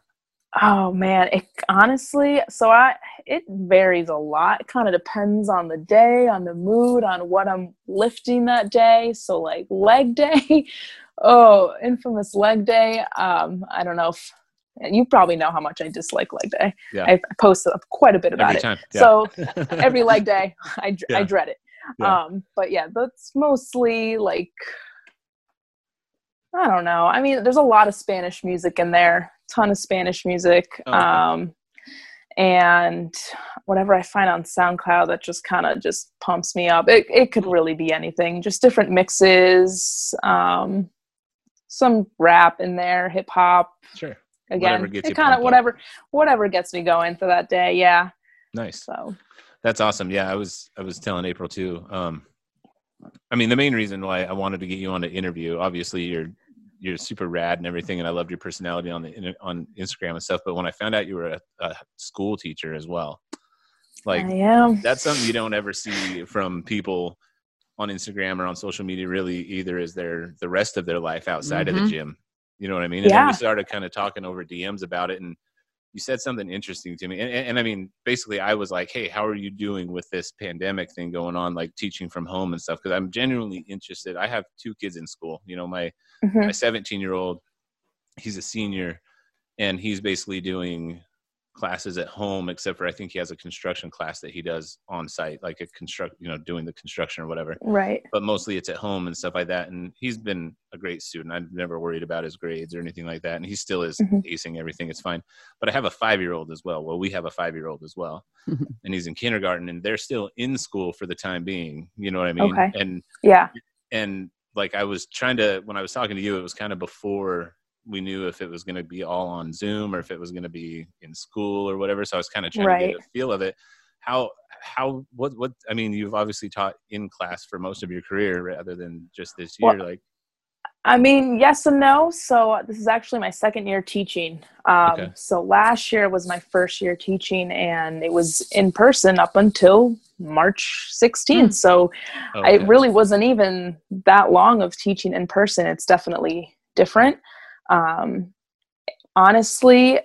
Oh man, it honestly, so I it varies a lot. It kind of depends on the day, on the mood, on what I'm lifting that day. So like leg day, oh, infamous leg day. Um, I don't know if you probably know how much I dislike leg day. Yeah. I post quite a bit about Every it. Yeah. So every leg day, I dr- I dread it. Yeah. Um, but yeah, that's mostly like I don't know. I mean, there's a lot of Spanish music in there, ton of Spanish music. Oh, okay. Um, and whatever I find on SoundCloud that just kind of just pumps me up. It it could really be anything, just different mixes, um, some rap in there, hip hop. sure. Again, Whatever gets you it kind of whatever whatever gets me going for that day. Yeah. Nice. So That's awesome. Yeah, I was I was telling April too. Um, I mean, the main reason why I wanted to get you on the interview, obviously, you're you're super rad and everything, and I loved your personality on the on Instagram and stuff. But when I found out you were a, a school teacher as well, like I am. that's something you don't ever see from people on Instagram or on social media really either is their the rest of their life outside of the Mhm. gym. You know what I mean? And then Yeah. we started kind of talking over DMs about it and you said something interesting to me. And, and, and I mean, basically I was like, Hey, how are you doing with this pandemic thing going on, like teaching from home and stuff? Cause I'm genuinely interested. I have two kids in school, you know, my, Mhm. my 17 year old, he's a senior and he's basically doing classes at home except for i think he has a construction class that he does on site like a construct you know doing the construction or whatever Right. but mostly it's at home and stuff like that and he's been a great student i've never worried about his grades or anything like that and he still is Mhm. acing everything it's fine but i have a five year old as well well we have a five year old as well and he's in kindergarten and they're still in school for the time being you know what i mean Okay. and Yeah. and like I was trying to when I was talking to you, it was kind of before we knew if it was going to be all on Zoom or if it was going to be in school or whatever. So I was kind of trying to get a feel of it. How how what what I mean, you've obviously taught in class for most of your career rather than just this year. Well, like I mean, yes and no. So this is actually my second year teaching. Um, Okay. So last year was my first year teaching, and it was in person up until March 16th. Hmm. So okay. it really wasn't even that long of teaching in person. It's definitely different. Um, honestly,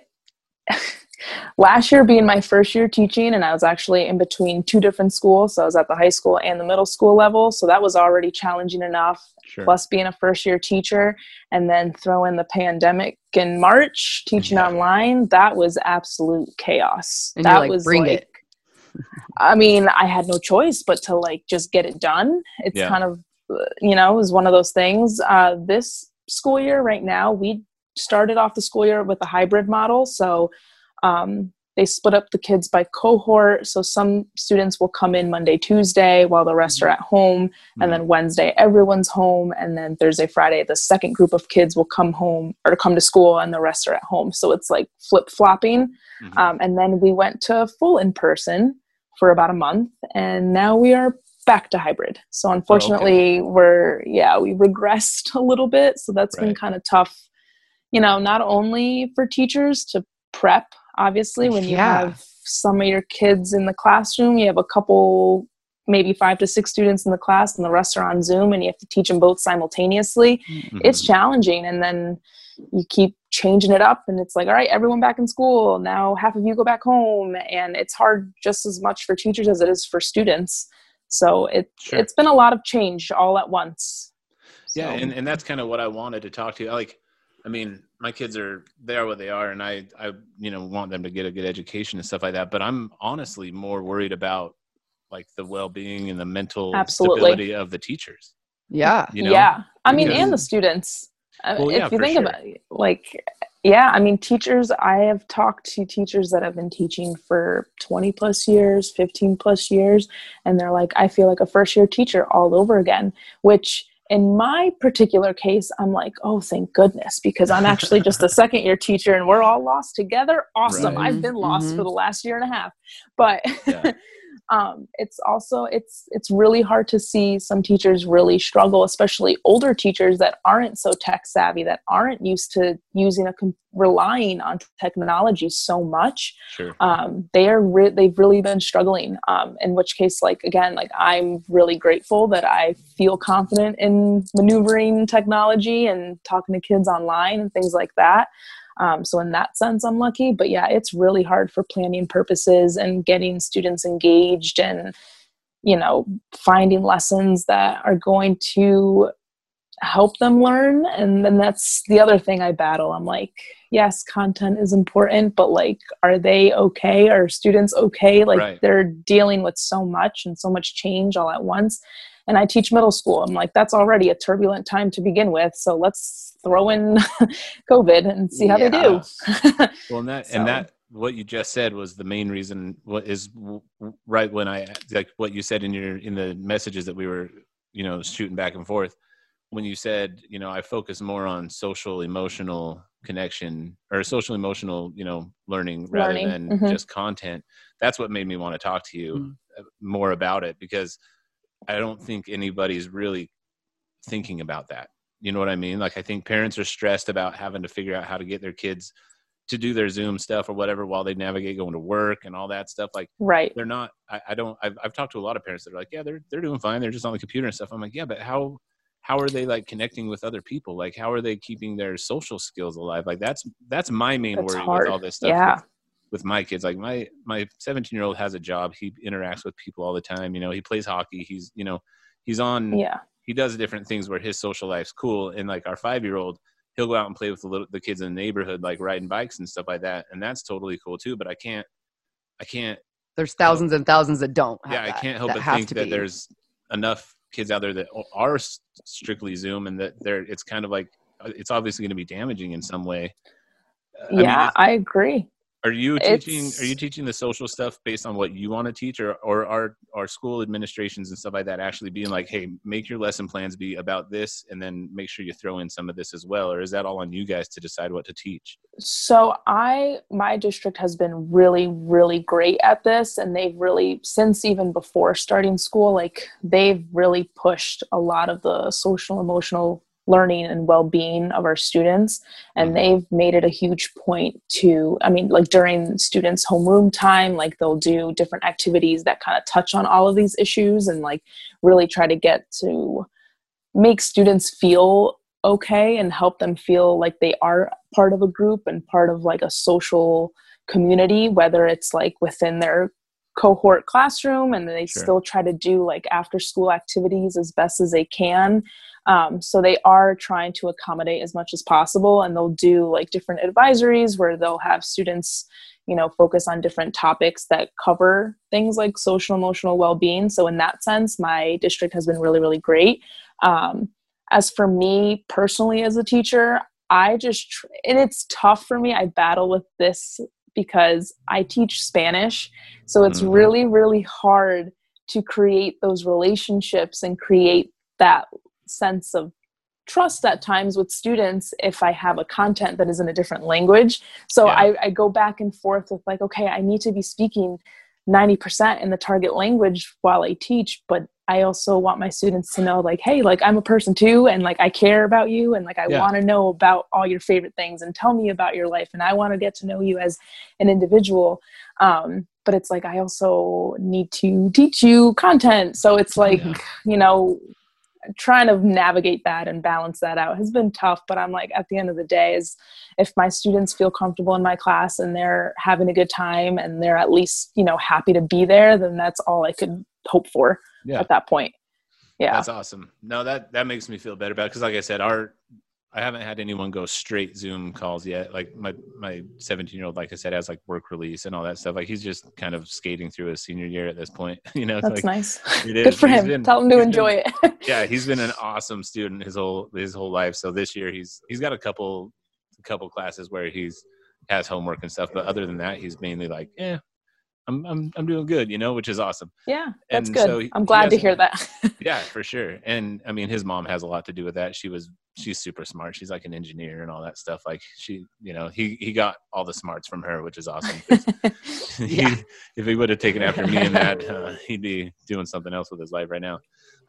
last year being my first year teaching, and I was actually in between two different schools. So I was at the high school and the middle school level. So that was already challenging enough sure. plus being a first year teacher and then throw in the pandemic in March teaching Yeah. online that was absolute chaos And that like, was "Bring like it." I mean I had no choice but to like just get it done it's Yeah. kind of uh, you know it was one of those things uh, this school year right now we started off the school year with a hybrid model so um, they split up the kids by cohort. So some students will come in Monday, Tuesday, while the rest are at home. And then Wednesday, everyone's home. And then Thursday, Friday, the second group of kids will come home or come to school and the rest are at home. So it's like flip flopping. Mhm. Um, and then we went to full in person for about a month. And now we are back to hybrid. So unfortunately, we're, yeah, we regressed a little bit. So that's been kind of tough, you know, not only for teachers to prep obviously when you Yeah. have some of your kids in the classroom you have a couple maybe five to six students in the class and the rest are on zoom and you have to teach them both simultaneously Mhm. it's challenging and then you keep changing it up and it's like all right everyone back in school now half of you go back home and it's hard just as much for teachers as it is for students so it Sure. it's been a lot of change all at once Yeah, and, and that's kind of what I wanted to talk to you. Like, I mean, my kids are they are what they are, and I I you know want them to get a good education and stuff like that. But I'm honestly more worried about like the well being and the mental Absolutely. stability of the teachers. Yeah. You know? yeah i mean and the students Uh, Well, yeah, if you for think sure. about it like yeah i mean teachers i have talked to teachers that have been teaching for 20 plus years 15 plus years and they're like i feel like a first year teacher all over again which in my particular case i'm like oh thank goodness because i'm actually just a second year teacher and we're all lost together awesome Right. i've been lost Mhm. for the last year and a half but Yeah. um, it's also it's it's really hard to see some teachers really struggle especially older teachers that aren't so tech savvy that aren't used to using a com- relying on technology so much. Sure. um, they are re- they've really been struggling. Um, in which case like again like i'm really grateful that i feel confident in maneuvering technology and talking to kids online and things like that um, so in that sense i'm lucky. But yeah it's really hard for planning purposes and getting students engaged and you know finding lessons that are going to help them learn. And then that's the other thing i battle. I'm like yes content is important but like are they okay? Are students okay? Like Right. they're dealing with so much and so much change all at once and i teach middle school i'm like that's already a turbulent time to begin with so let's throw in covid and see how they do Well, and that So- and that what you just said was the main reason. What is w- w- right when I like what you said in your in the messages that we were you know shooting back and forth when you said you know I focus more on social emotional connection or social emotional you know learning rather Learning, than mhm. just content. That's what made me want to talk to you Mm. uh, more about it because I don't think anybody's really thinking about that. You know what I mean? Like I think parents are stressed about having to figure out how to get their kids to do their Zoom stuff or whatever while they navigate going to work and all that stuff. Like right they're not. I, I don't. I've, I've talked to a lot of parents that are like, yeah, they're they're doing fine. They're just on the computer and stuff. I'm like, yeah, but how how are they like connecting with other people? Like how are they keeping their social skills alive? Like that's that's my main That's worry hard. with all this stuff. Yeah. With, with my kids, like my my 17 year old has a job. He interacts with people all the time. You know, he plays hockey. He's you know, he's on yeah he does different things where his social life's cool. And like our five year old, he'll go out and play with the little the kids in the neighborhood, like riding bikes and stuff like that, and that's totally cool too. But I can't, I can't, There's thousands and thousands that don't. Have yeah, I can't help but think that be. there's enough kids out there that are strictly Zoom, and that they're it's kind of like uh, it's obviously going to be damaging in some way. Uh, I mean, yeah is- I agree are you teaching? It's- Are you teaching the social stuff based on what you want to teach, or or are are school administrations and stuff like that actually being like, hey, make your lesson plans be about this, and then make sure you throw in some of this as well, or is that all on you guys to decide what to teach? So I my district has been really really great at this and they've really since even before starting school like they've really pushed a lot of the social emotional learning and well-being of our students and Mhm. they've made it a huge point to I mean like during students homeroom time like they'll do different activities that kind of touch on all of these issues and like really try to get to make students feel okay and help them feel like they are part of a group and part of like a social community whether it's like within their cohort classroom and they Sure. still try to do like after school activities as best as they can um, so they are trying to accommodate as much as possible and they'll do like different advisories where they'll have students you know focus on different topics that cover things like social emotional well-being so in that sense my district has been really really great um, as for me personally as a teacher i just tr- and it's tough for me i battle with this because I teach Spanish. So it's Mhm. really, really hard to create those relationships and create that sense of trust at times with students if I have a content that is in a different language. So Yeah. I, I go back and forth with like, okay, I need to be speaking 90% in the target language while I teach, but I also want my students to know like, hey, like I'm a person too, and like I care about you, and like I Yeah. want to know about all your favorite things, and tell me about your life, and I want to get to know you as an individual. Um, but it's like I also need to teach you content, so it's like Yeah. you know, trying to navigate that and balance that out has been tough. But I'm like, at the end of the day, is if my students feel comfortable in my class and they're having a good time and they're at least you know happy to be there, then that's all I could hope for Yeah. at that point. Yeah. That's awesome. No, that that makes me feel better about because, like I said, our I haven't had anyone go straight Zoom calls yet. Like my my 17 year old, like I said, has like work release and all that stuff. Like he's just kind of skating through his senior year at this point. You know, it's That's like nice. it Good for He's him. been- Tell him to enjoy been- it. yeah, he's been an awesome student his whole his whole life. So this year he's he's got a couple couple classes where he's has homework and stuff, but other than that, he's mainly like, yeah, I'm I'm I'm doing good, you know, which is awesome. yeah, that's And good. so he- I'm glad to hear that. Yeah, for sure. And I mean, his mom has a lot to do with that. She was she's super smart. She's like an engineer and all that stuff. Like she, you know, he he got all the smarts from her, which is awesome. he- if he would have taken after me and that, uh, he'd be doing something else with his life right now.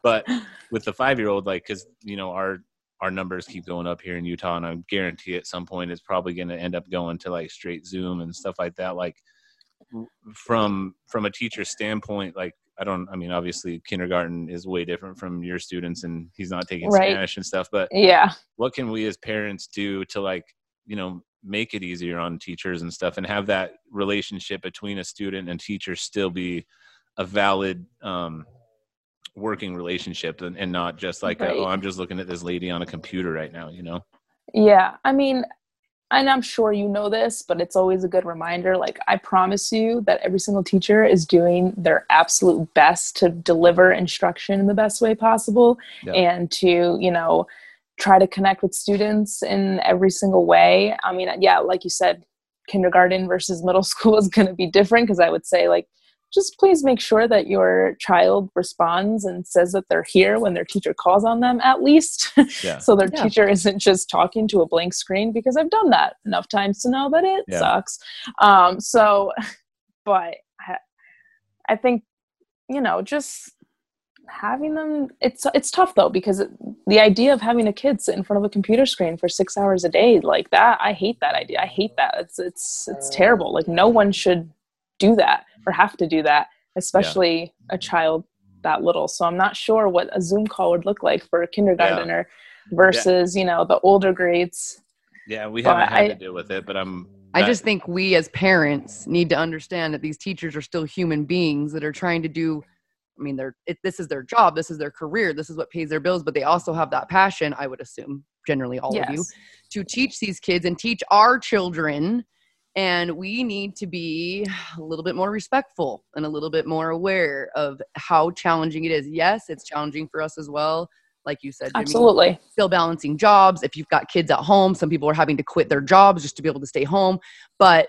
But with the five year old, like, because you know our our numbers keep going up here in Utah, and I guarantee at some point it's probably going to end up going to like straight Zoom and stuff like that. Like from from a teacher standpoint, like I don't, I mean, obviously kindergarten is way different from your students, and he's not taking Right. Spanish and stuff. But yeah. what can we as parents do to like you know make it easier on teachers and stuff and have that relationship between a student and teacher still be a valid um working relationship and, and not just like Right. oh i'm just looking at this lady on a computer right now you know Yeah. I mean, and I'm sure you know this, but it's always a good reminder. Like, I promise you that every single teacher is doing their absolute best to deliver instruction in the best way possible Yeah. and to, you know, try to connect with students in every single way. I mean, yeah, like you said, kindergarten versus middle school is going to be different because I would say, like, just please make sure that your child responds and says that they're here when their teacher calls on them at least yeah. so their Yeah. teacher isn't just talking to a blank screen because i've done that enough times to know that it Yeah. sucks. Um so but I, I think you know just having them it's it's tough though because it, the idea of having a kid sit in front of a computer screen for six hours a day like that i hate that idea. I hate that. It's it's it's terrible. Like no one should do that or mm-hmm. have to do that especially a mm-hmm. child that little so i'm not sure what a zoom call would look like for a kindergartner versus you know the older grades yeah we But haven't had I- to deal with it but i'm I just think we as parents need to understand that these teachers are still human beings that are trying to do. I mean, they're it, this is their job, this is their career, this is what pays their bills, but they also have that passion. I would assume, generally, all of you, to teach these kids and teach our children. And we need to be a little bit more respectful and a little bit more aware of how challenging it is. Yes, it's challenging for us as well. Like you said, Jimmie absolutely still balancing jobs. If you've got kids at home, some people are having to quit their jobs just to be able to stay home. But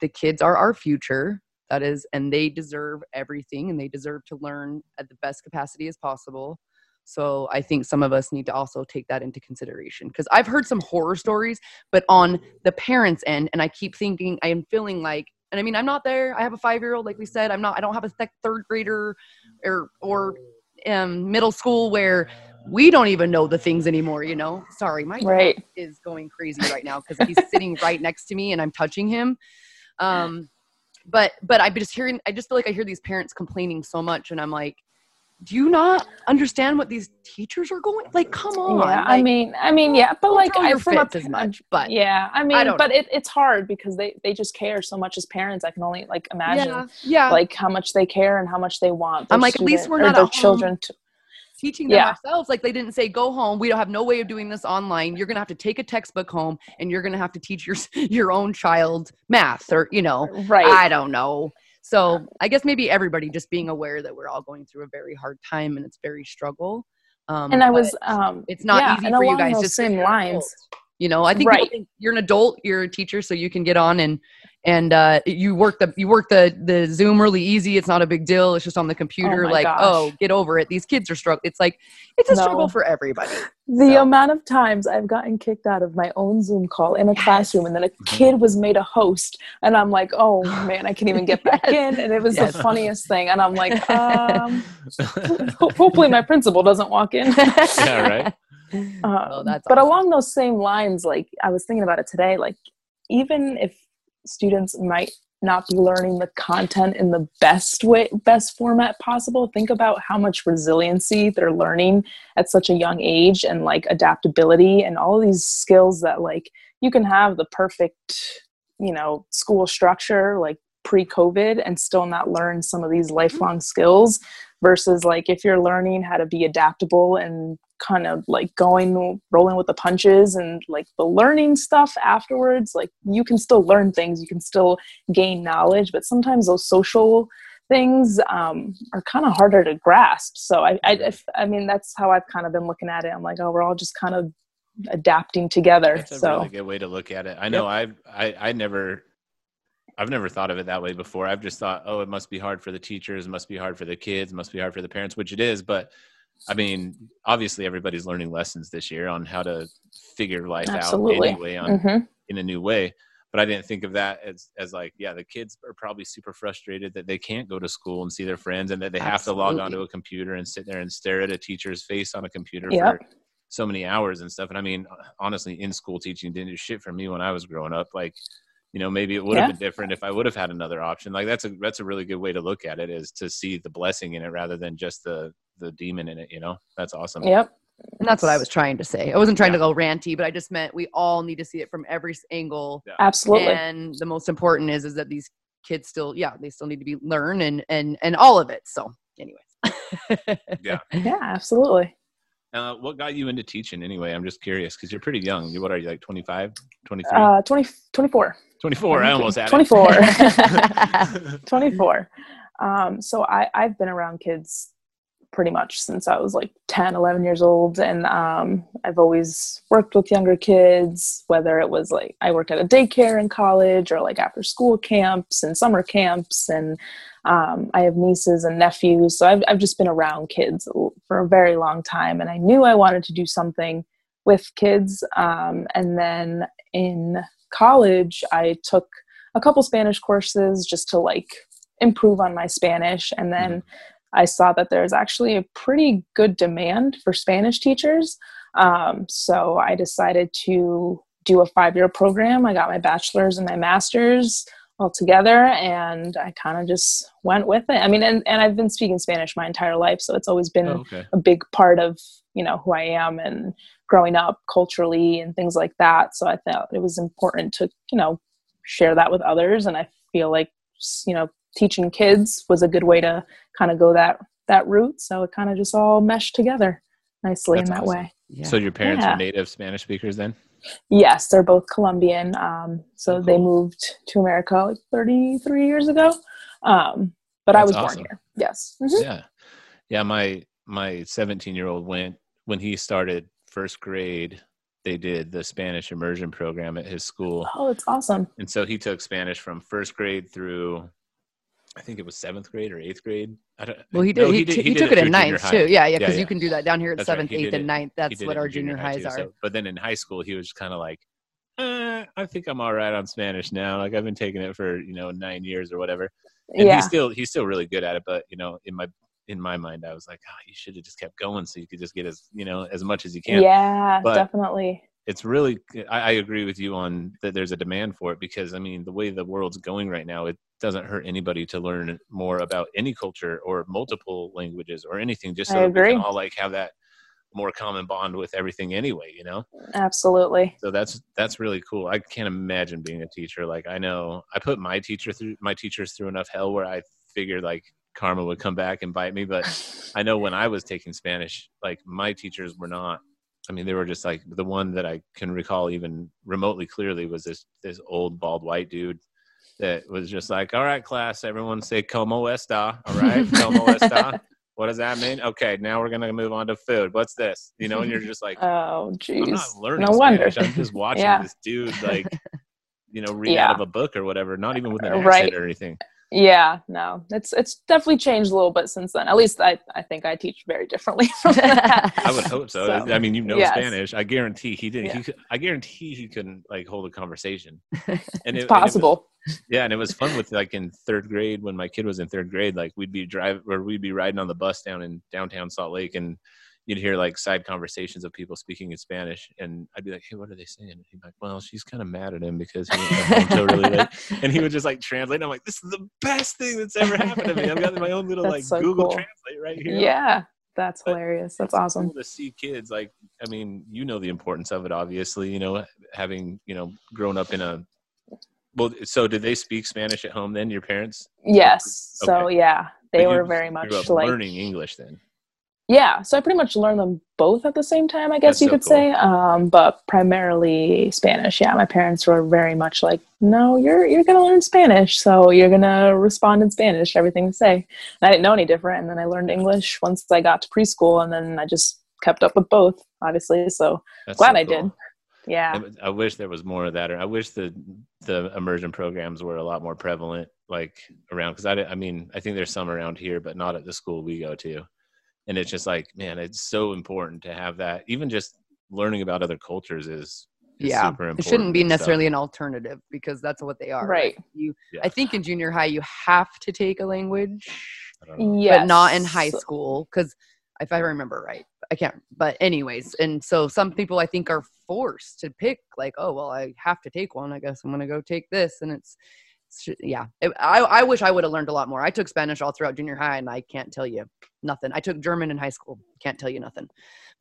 the kids are our future. That is, and they deserve everything and they deserve to learn at the best capacity as possible. So I think some of us need to also take that into consideration because I've heard some horror stories, but on the parents' end, and I keep thinking, I am feeling like, and I mean, I'm not there. I have a five year old, like we said. I'm not, I don't have a th- third grader or, or um, middle school where we don't even know the things anymore, you know? Sorry, my right is going crazy right now because he's sitting right next to me and I'm touching him. Um, but but I'm just hearing. I just feel like I hear these parents complaining so much, and I'm like, do you not understand what these teachers are going? Like, come on. yeah i mean i mean yeah but like i from a as much, but yeah i mean don't but it, it's hard because they they just care so much as parents i can only like imagine yeah, yeah. like how much they care and how much they want I'm like, at least we're not their children to teaching them Yeah. ourselves. Like they didn't say, go home. We don't have no way of doing this online. You're gonna have to take a textbook home, and you're gonna have to teach your your own child math, or you know, right I don't know. So I guess maybe everybody just being aware that we're all going through a very hard time and it's very struggle. Um, and i was um it's not yeah, easy for you guys. just same lines adults. You know, I think Right. think you're an adult, you're a teacher, so you can get on and and uh, you work the you work the the Zoom really easy. It's not a big deal. It's just on the computer. my like, gosh. oh, get over it. These kids are struggling. It's like it's a No. struggle for everybody. The So- amount of times I've gotten kicked out of my own Zoom call in a classroom, and then a kid was made a host, and I'm like, "Oh man, I can't even get back Yes. in." And it was Yes. the funniest thing, and I'm like, um, "Hopefully, my principal doesn't walk in." yeah, right. Um, Oh, that's but awesome. along those same lines, like I was thinking about it today, like even if students might not be learning the content in the best way, best format possible, think about how much resiliency they're learning at such a young age and like adaptability and all these skills that like you can have the perfect, you know, school structure like pre-COVID and still not learn some of these mm-hmm. lifelong skills versus like if you're learning how to be adaptable and kind of like going rolling with the punches and like the learning stuff afterwards like you can still learn things you can still gain knowledge but sometimes those social things um, are kind of harder to grasp so I, I i mean that's how i've kind of been looking at it i'm like oh we're all just kind of adapting together That's a so really good way to look at it. I know I've I, I never I've never thought of it that way before. I've just thought, oh, it must be hard for the teachers, it must be hard for the kids, it must be hard for the parents, which it is. But I mean, obviously everybody's learning lessons this year on how to figure life Absolutely. out anyway on Mhm. in a new way. But I didn't think of that as as like, yeah, the kids are probably super frustrated that they can't go to school and see their friends and that they have to log onto a computer and sit there and stare at a teacher's face on a computer Yep. for so many hours and stuff. And I mean, honestly, in school teaching didn't do shit for me when I was growing up. Like, you know, maybe it would have been different if I would have had another option. Like that's a that's a really good way to look at it is to see the blessing in it rather than just the the demon in it. You know, that's awesome. yep And that's what I was trying to say. I wasn't trying to go ranty, but I just meant we all need to see it from every s- angle. absolutely And the most important is is that these kids still, yeah, they still need to be learn and and and all of it. So, anyway. Yeah. yeah absolutely Uh, what got you into teaching anyway? I'm just curious because you're pretty young. You- What are you like 25, 23, uh 20 24 24? I almost had 24 it. 24 um, so I, i've been around kids pretty much since i was like 10 11 years old. And um, i've always worked with younger kids whether it was like i worked at a daycare in college or like after school camps and summer camps. And um, i have nieces and nephews. So I've, I've just been around kids for a very long time. And i knew i wanted to do something with kids. Um, and then in college i took a couple spanish courses just to like improve on my spanish. And then i saw that there's actually a pretty good demand for spanish teachers um, so i decided to do a five year program i got my bachelor's and my master's all together and i kind of just went with it i mean and, and i've been speaking spanish my entire life so it's always been Oh, okay. a big part of you know who I am and growing up culturally and things like that. So I thought it was important to you know share that with others, and I feel like you know teaching kids was a good way to kind of go that that route. So it kind of just all meshed together nicely That's in that awesome. way. Yeah. So your parents Yeah. are native Spanish speakers then? Yes, they're both Colombian. Um, so Oh, they moved to America like 33 years ago. Um, but I was awesome. born here. Yes. Mhm. Yeah. Yeah, my my 17 year old went when he started first grade. They did the Spanish immersion program at his school, Oh, it's awesome. and so he took Spanish from first grade through, I think it was seventh grade or eighth grade. I don't, Well, he did. no, he, t- he, did took it through in ninth too. Yeah, yeah, because yeah. you can do that down here at That's seventh, he eighth, and ninth. That's what our in junior high, highs too, are. so- but then in high school, he was kind of like, eh, I think I'm all right on Spanish now. Like I've been taking it for you know nine years or whatever. And yeah. he's still he's still really good at it. But you know, in my in my mind, I was like, oh, you should have just kept going so you could just get as you know as much as you can. yeah, But- definitely. It's really eh, I, I agree with you on that. There's a demand for it because I mean the way the world's going right now, it doesn't hurt anybody to learn more about any culture or multiple languages or anything, just so we can all like have that more common bond with everything anyway. You know. Absolutely. so that's that's really cool i can't imagine being a teacher like i know i put my teacher through my teachers through enough hell where i figured like karma would come back and bite me but i know when i was taking spanish like my teachers were not i mean they were just like the one that i can recall even remotely clearly was this this old bald white dude that was just like all right class everyone say como esta all right como esta what does that mean? Okay, now we're gonna move on to food. What's this? You know, and you're just like, Oh, I'm not learning No wonder. I'm just watching Yeah. this dude like, you know, read Yeah. out of a book or whatever. Not even with an uh, accent Right. or anything. Yeah, no, it's it's definitely changed a little bit since then. At least I, I think I teach very differently from that. I would hope so. So, I mean, you know yes. Spanish. I guarantee he didn't. Yeah. He, could- I guarantee he couldn't like hold a conversation. And It's it- and it was- possible. yeah, and it was fun with like in third grade when my kid was in third grade. Like we'd be drive or we'd be riding on the bus down in downtown Salt Lake, and you'd hear like side conversations of people speaking in Spanish, and I'd be like, "Hey, what are they saying?" And he'd be like, "Well, she's kind of mad at him because he went home so really late." And he would just like translate. And I'm like, "This is the best thing that's ever happened to me. I've got my own little like so Google cool. Translate right here." Yeah, that's But hilarious. That's awesome. cool to see kids like i mean you know the importance of it obviously you know having you know grown up in a well so did they speak spanish at home then your parents Yes. So Okay. yeah, But they you were very much like learning english then Yeah, so I pretty much learned them both at the same time, I guess That's you so could say. Um, but primarily Spanish. Yeah, my parents were very much like, "No, you're you're gonna learn Spanish, so you're gonna respond in Spanish, to everything to say." And I didn't know any different, and then I learned English once I got to preschool, and then I just kept up with both, obviously. So That's glad so I did. yeah, I- I wish there was more of that, or I wish the the immersion programs were a lot more prevalent, like around. Because I, I mean, I think there's some around here, but not at the school we go to. And it's just like, man, it's so important to have that. Even just learning about other cultures is, is yeah super important. it shouldn't be and stuff. necessarily an alternative because that's what they are Right. you Yeah. i think in junior high you have to take a language I yes. but not in high school because if i remember right i can't but anyways and so some people i think are forced to pick like oh well i have to take one i guess i'm gonna go take this and it's it's- yeah I, I wish i would have learned a lot more i took spanish all throughout junior high and i can't tell you nothing i took german in high school can't tell you nothing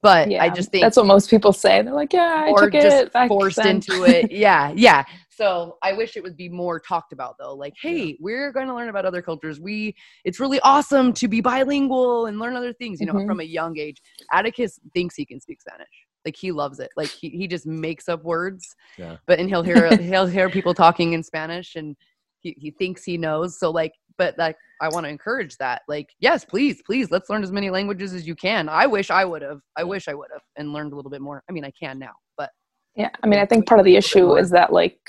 but Yeah, i just think that's what most people say. They're like, "Yeah, I or took just it back forced then." into it. Yeah, yeah. So I wish it would be more talked about though. Like, hey, we're going to learn about other cultures. We, it's really awesome to be bilingual and learn other things. You know, Mhm. from a young age. Atticus thinks he can speak Spanish. Like he loves it. Like he, he just makes up words. Yeah. But and he'll hear he'll hear people talking in Spanish and he, he thinks he knows. So like, but like I want to encourage that. Like, yes, please, please, let's learn as many languages as you can. I wish I would have. I wish I would have and learned a little bit more. I mean, I can now, but Yeah, I mean, I think part of the issue is that like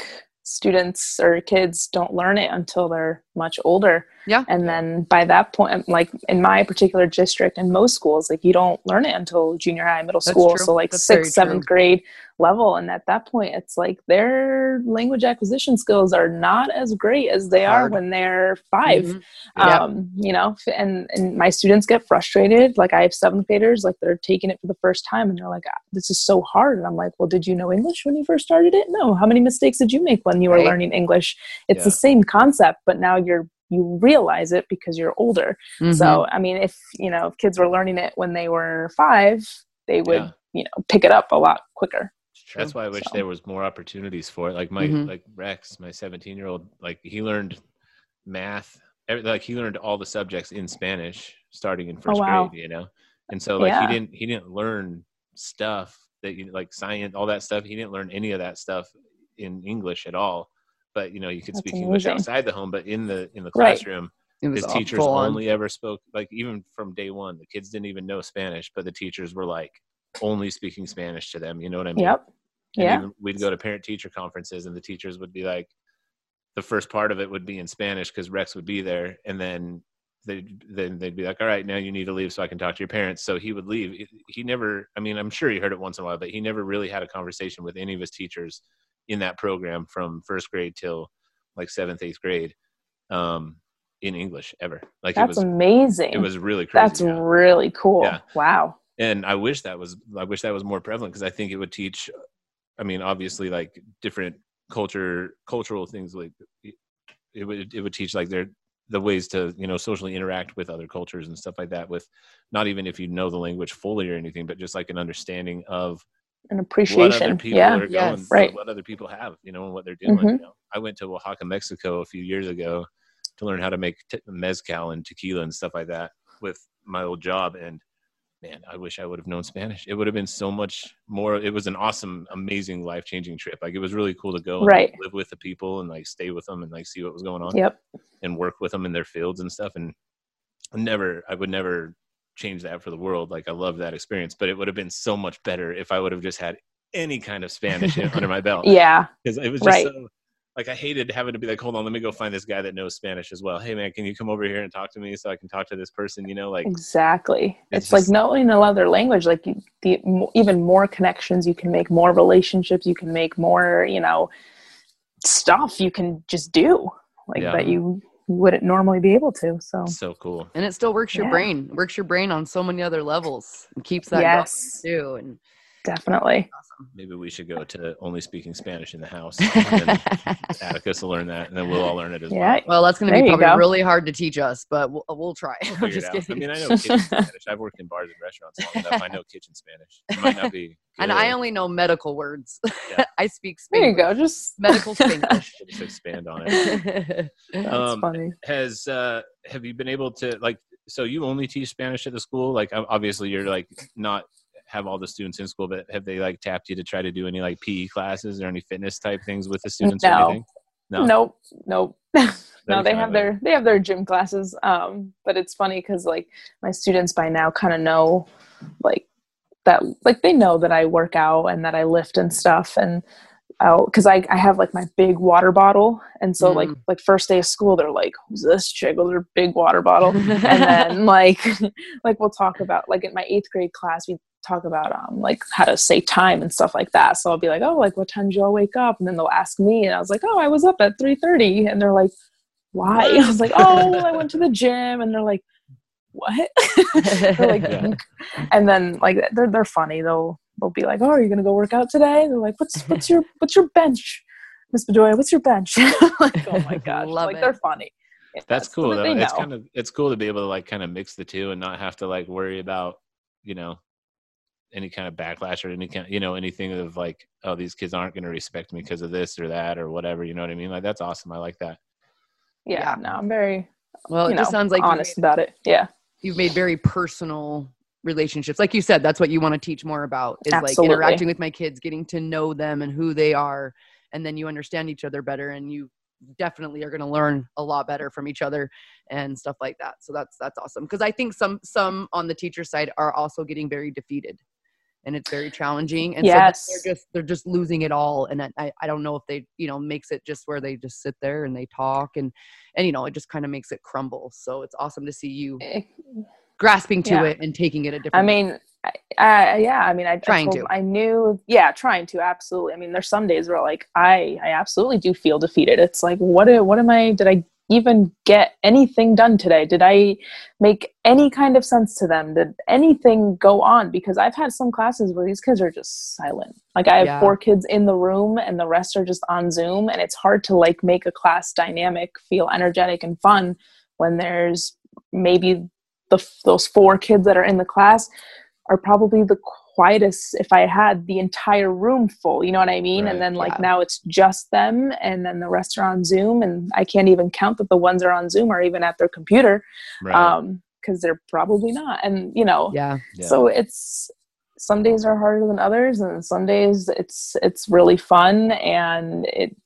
students or kids don't learn it until they're much older. Yeah. And then by that point, like in my particular district and most schools, like you don't learn it until junior high, middle That's school. true. So like That's sixth, seventh true. grade level. And at that point, it's like their language acquisition skills are not as great as they are when they're 5 Mhm. Yep. um you know and and my students get frustrated like i have seventh graders like they're taking it for the first time and they're like "Ah, this is so hard and i'm like well did you know english when you first started it no how many mistakes did you make when you were Right. learning english it's Yeah. the same concept but now you're you realize it because you're older Mhm. so i mean if you know if kids were learning it when they were five they would Yeah. you know pick it up a lot quicker That's why I wish So- there was more opportunities for it. Like my Mhm. like Rex, my 17 year old, like he learned math, every, like he learned all the subjects in Spanish starting in first Oh, wow. grade. You know, and so like Yeah. he didn't he didn't learn stuff that you like science, all that stuff. He didn't learn any of that stuff in English at all. But you know, you could That's speak English outside the home, but in the in the classroom, It was his teachers only ever spoke like even from day one the kids didn't even know spanish but the teachers were like only speaking spanish to them you know what i mean? Yep. And yeah. we'd go to parent teacher conferences and the teachers would be like the first part of it would be in spanish because rex would be there and then they then they'd be like all right now you need to leave so i can talk to your parents. So he would leave. He- he never i mean i'm sure he heard it once in a while but he never really had a conversation with any of his teachers in that program from first grade till like seventh eighth grade um in english ever. Like it that's was amazing. it was really crazy. That's yeah. really cool. Yeah. wow. And i wish that was i wish that was more prevalent because i think it would teach i mean obviously like different culture cultural things like it would it would teach like their the ways to you know socially interact with other cultures and stuff like that with not even if you know the language fully or anything but just like an understanding of an what appreciation other people yeah are going Yes. Right. what other people have you know and what they're doing Mhm. you know i went to oaxaca mexico a few years ago to learn how to make t- mezcal and tequila and stuff like that with my old job and man i wish i would have known spanish it would have been so much more it was an awesome amazing life-changing trip like it was really cool to go and Right. live with the people and like stay with them and like see what was going on yep and work with them in their fields and stuff and never i would never change that for the world. Like I love that experience, but it would have been so much better if I would have just had any kind of Spanish under my belt. Yeah. because it was just Right. so like I hated having to be like, hold on, let me go find this guy that knows Spanish as well. Hey man, can you come over here and talk to me so I can talk to this person? You know, like Exactly. It's It's, like just- knowing another language, like you, the even more connections you can make, more relationships you can make, more you know stuff you can just do like Yeah. that you wouldn't normally be able to. So so cool. and it still works your Yeah. brain works your brain on so many other levels and keeps that Yes. going too and definitely. Maybe we should go to only speaking Spanish in the house. And then Atticus will learn that, and then we'll all learn it as Yeah. well that's going to be probably go. really hard to teach us but we'll, we'll try We'll I'm just it out. I mean, I know kitchen Spanish. I've worked in bars and restaurants long enough. I know kitchen Spanish. It might not be. and i only know medical words Yeah. i speak Spanish. There you go. Just medical Spanish. Just expand on it. That's Um, funny. Has uh, have you been able to like? So you only teach Spanish at the school? Like, obviously, you're like not have all the students in school, but have they like tapped you to try to do any like PE classes or any fitness type things with the students or No. anything? No. Nope. Nope. no, they have their they have their gym classes. Um, but it's funny because like my students by now kind of know like that like they know that I work out and that I lift and stuff and I'll because I, I have like my big water bottle and so like Mm. like first day of school they're like who's this chick with her big water bottle and then like like we'll talk about like in my eighth grade class we talk about um like how to say time and stuff like that. So i'll be like oh like what time do y'all wake up? And then they'll ask me and i was like oh i was up at 3.30 and they're like why? I was like oh i went to the gym. And they're like what? They're like Yeah. and then like they're, they're funny. They'll they'll be like oh are you gonna go work out today? They're like what's what's your what's your bench miss bedoya? What's your bench? Like oh my gosh. Love like it. they're funny. Yeah, That's so cool. though. It's kind of it's cool to be able to like kind of mix the two and not have to like worry about you know any kind of backlash or any kind you know anything of like oh these kids aren't going to respect me because of this or that or whatever. You know what I mean? Like that's awesome. I like that. yeah, Yeah. no i'm very well it know, just sounds like you've honest about it yeah you've made very personal relationships like you said that's what you want to teach more about is Absolutely. like interacting with my kids getting to know them and who they are and then you understand each other better and you definitely are going to learn a lot better from each other and stuff like that so that's that's awesome because i think some some on the teacher side are also getting very defeated and it's very challenging and Yes. so they're just they're just losing it all and I, I don't know if they you know makes it just where they just sit there and they talk and and you know it just kind of makes it crumble so it's awesome to see you grasping to Yeah. it and taking it a different I mean, I, I, yeah, I mean, I, Trying told- to. I knew, yeah, trying to absolutely. I mean, there's some days where like I, I absolutely do feel defeated. It's like, what, what am I? Did I even get anything done today? Did I make any kind of sense to them? Did anything go on? Because I've had some classes where these kids are just silent. Like I have Yeah. four kids in the room and the rest are just on Zoom, and it's hard to like make a class dynamic, feel energetic and fun when there's maybe the those four kids that are in the class are probably the quietest if I had the entire room full, you know what I mean? Right. And then like Yeah. now it's just them and then the rest are on Zoom and I can't even count that the ones that are on Zoom are even at their computer Right. um because they're probably not. And you know, yeah Yeah. so it's some days are harder than others and some days it's it's really fun and it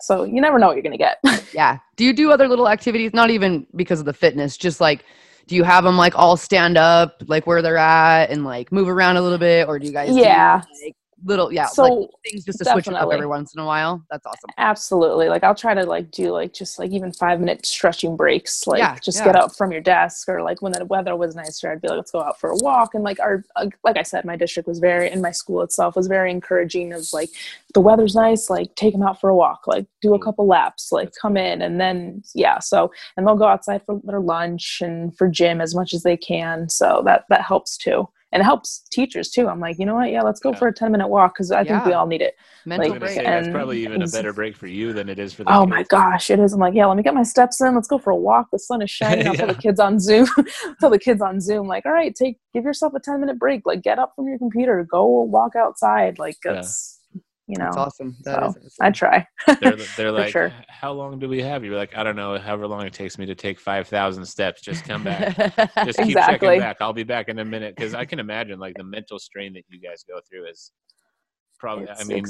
so you never know what you're going to get. yeah do you do other little activities not even because of the fitness just like do you have them like all stand up like where they're at and like move around a little bit or do you guys do, Yeah. like, little yeah So, like things just to switch it up every once in a while that's awesome Absolutely. Like I'll try to like do like just like even five minute stretching breaks. Like Yeah, just yeah. get up from your desk or like when the weather was nicer, I'd be like, let's go out for a walk. And like our uh, like I said, my district was very and my school itself was very encouraging of like the weather's nice, like take them out for a walk, like do a couple laps, like come in and then yeah. So and they'll go outside for their lunch and for gym as much as they can. So that that helps too. And it helps teachers too. I'm like, you know what? Yeah, let's go Yeah. for a 10 minute walk because I think we all need it. I mental was gonna like, say break that's probably even a better break for you than it is for the Oh my gosh, it is. I'm like, yeah, let me get my steps in. Let's go for a walk. The sun is shining. I'll tell the kids on Zoom. tell the kids on Zoom, like, all right, take give yourself a 10 minute break. Like, get up from your computer, go walk outside. Like, Yeah. it's you know, that's awesome That so, is awesome. I try. They're, they're like, sure. how long do we have? You're like, I don't know, however long it takes me to take five thousand steps. Just come back. Just keep Exactly. checking back. I'll be back in a minute because I can imagine like the mental strain that you guys go through is probably. I mean,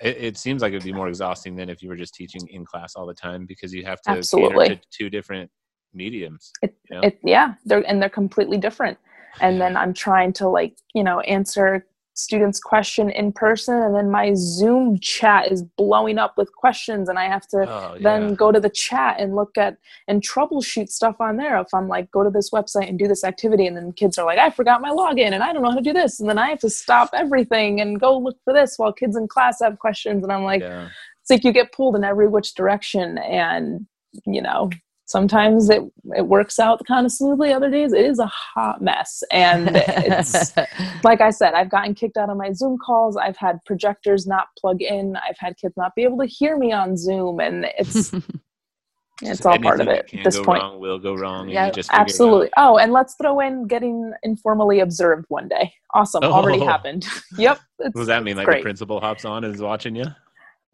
it, it seems like it'd be more exhausting than if you were just teaching in class all the time because you have to Absolutely. cater to two different mediums. It, you know? it yeah, they're and they're completely different. and then I'm trying to like, you know, answer students question in person and then my zoom chat is blowing up with questions and i have to Oh, then go to the chat and look at and troubleshoot stuff on there if i'm like go to this website and do this activity and then kids are like i forgot my login and i don't know how to do this and then i have to stop everything and go look for this while kids in class have questions and i'm like yeah. it's like you get pulled in every which direction and you know sometimes it it works out kind of smoothly other days it is a hot mess and it's like i said i've gotten kicked out of my zoom calls i've had projectors not plug in i've had kids not be able to hear me on zoom and it's it's all part of it at this go point wrong will go wrong. Yeah, just figure it out. absolutely oh and let's throw in getting informally observed one day awesome already Oh. happened yep What does that mean? Like great. the principal hops on and is watching you?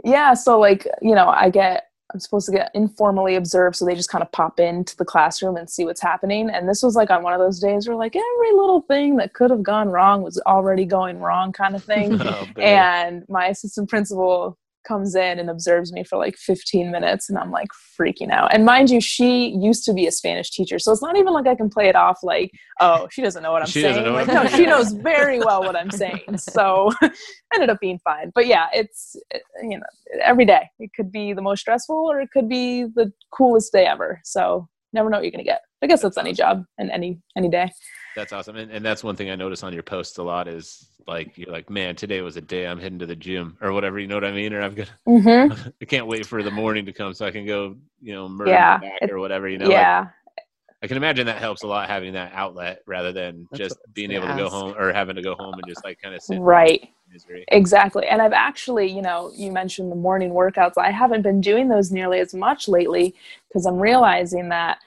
Yeah, so like, you know, I get I'm supposed to get informally observed, so they just kind of pop into the classroom and see what's happening. And this was like on one of those days where like every little thing that could have gone wrong was already going wrong kind of thing. Oh, and my assistant principal comes in and observes me for like 15 minutes and I'm like freaking out. And mind you, she used to be a Spanish teacher. So it's not even like I can play it off like, oh, she doesn't know what I'm She saying. Like, no, she knows very well what I'm saying. So ended up being fine. But yeah, it's you know, every day. It could be the most stressful or it could be the coolest day ever. So never know what you're gonna get. I guess that's any job and any any day. That's awesome. And, and that's one thing I notice on your posts a lot is like, you're like, man, today was a day I'm heading to the gym or whatever. You know what I mean? Or I've got, Mm-hmm. I can't wait for the morning to come so I can go, you know, murder Yeah, it- or whatever, you know? Like, yeah. I can imagine that helps a lot having that outlet rather than That's just what I was being gonna able to go home or having to go home and just like kind of sit Right. misery. Exactly. And I've actually, you know, you mentioned the morning workouts. I haven't been doing those nearly as much lately because I'm realizing that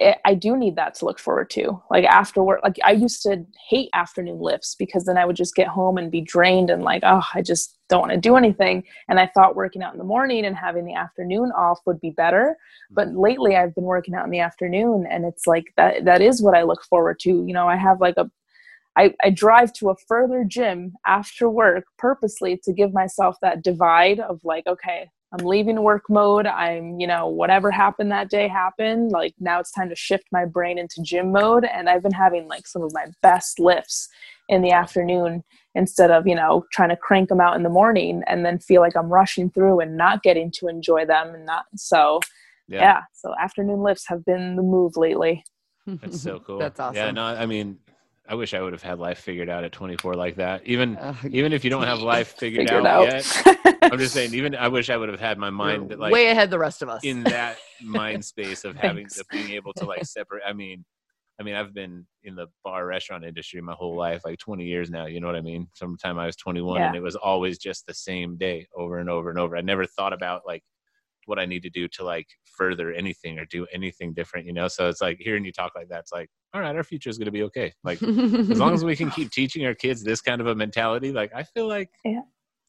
I- I do need that to look forward to. Like after work, like I used to hate afternoon lifts because then I would just get home and be drained and like, oh, I just don't want to do anything. And I thought working out in the morning and having the afternoon off would be better. But mm-hmm. lately I've been working out in the afternoon and it's like that that is what I look forward to. You know, I have like a I, I drive to a further gym after work purposely to give myself that divide of like, okay, I'm leaving work mode. I'm, you know, whatever happened that day happened. Like now it's time to shift my brain into gym mode. And I've been having like some of my best lifts in the afternoon instead of, you know, trying to crank them out in the morning and then feel like I'm rushing through and not getting to enjoy them and not. So, Yeah. yeah. So afternoon lifts have been the move lately. That's so cool. That's awesome. Yeah. No, I mean, I wish I would have had life figured out at 24 like that. Even, Uh, even if you don't have life figured, Figured out, out. yet, I'm just saying, even I wish I would have had my mind like way ahead the rest of us. in that mind space of having to being able to like separate. I mean, I mean, I've been in the bar restaurant industry my whole life, like 20 years now. You know what I mean? Sometime I was 21, and it was always just the same day over and over and over. I never thought about like what I need to do to like further anything or do anything different. You know? So it's like hearing you talk like that, it's like, all right, our future is going to be okay. Like as long as we can keep teaching our kids this kind of a mentality, like I feel like Yeah.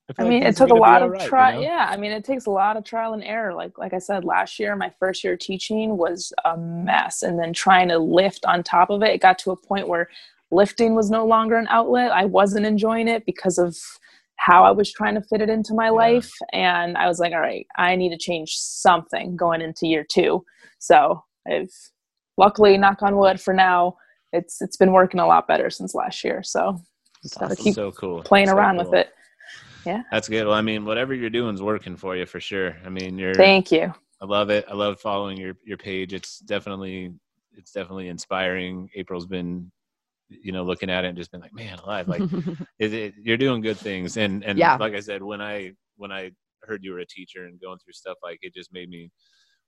I, I feel like mean, it took a lot of right, you know? Yeah, I mean, it takes a lot of trial and error. Like, like I said, last year, my first year teaching was a mess, and then trying to lift on top of it, it got to a point where lifting was no longer an outlet. I wasn't enjoying it because of how I was trying to fit it into my Yeah. life, and I was like, all right, I need to change something going into year two. So I've luckily, knock on wood, for now, it's it's been working a lot better since last year. So just gotta awesome. keep so cool. playing around cool. with it. Yeah, that's good. Well, I mean, whatever you're doing is working for you for sure. I mean, you're. Thank you. I love it. I love following your your page. It's definitely it's definitely inspiring. April's been, you know, looking at it and just been like, man, alive. Like, it, it, you're doing good things. And and Yeah. like I said, when I when I heard you were a teacher and going through stuff, like it just made me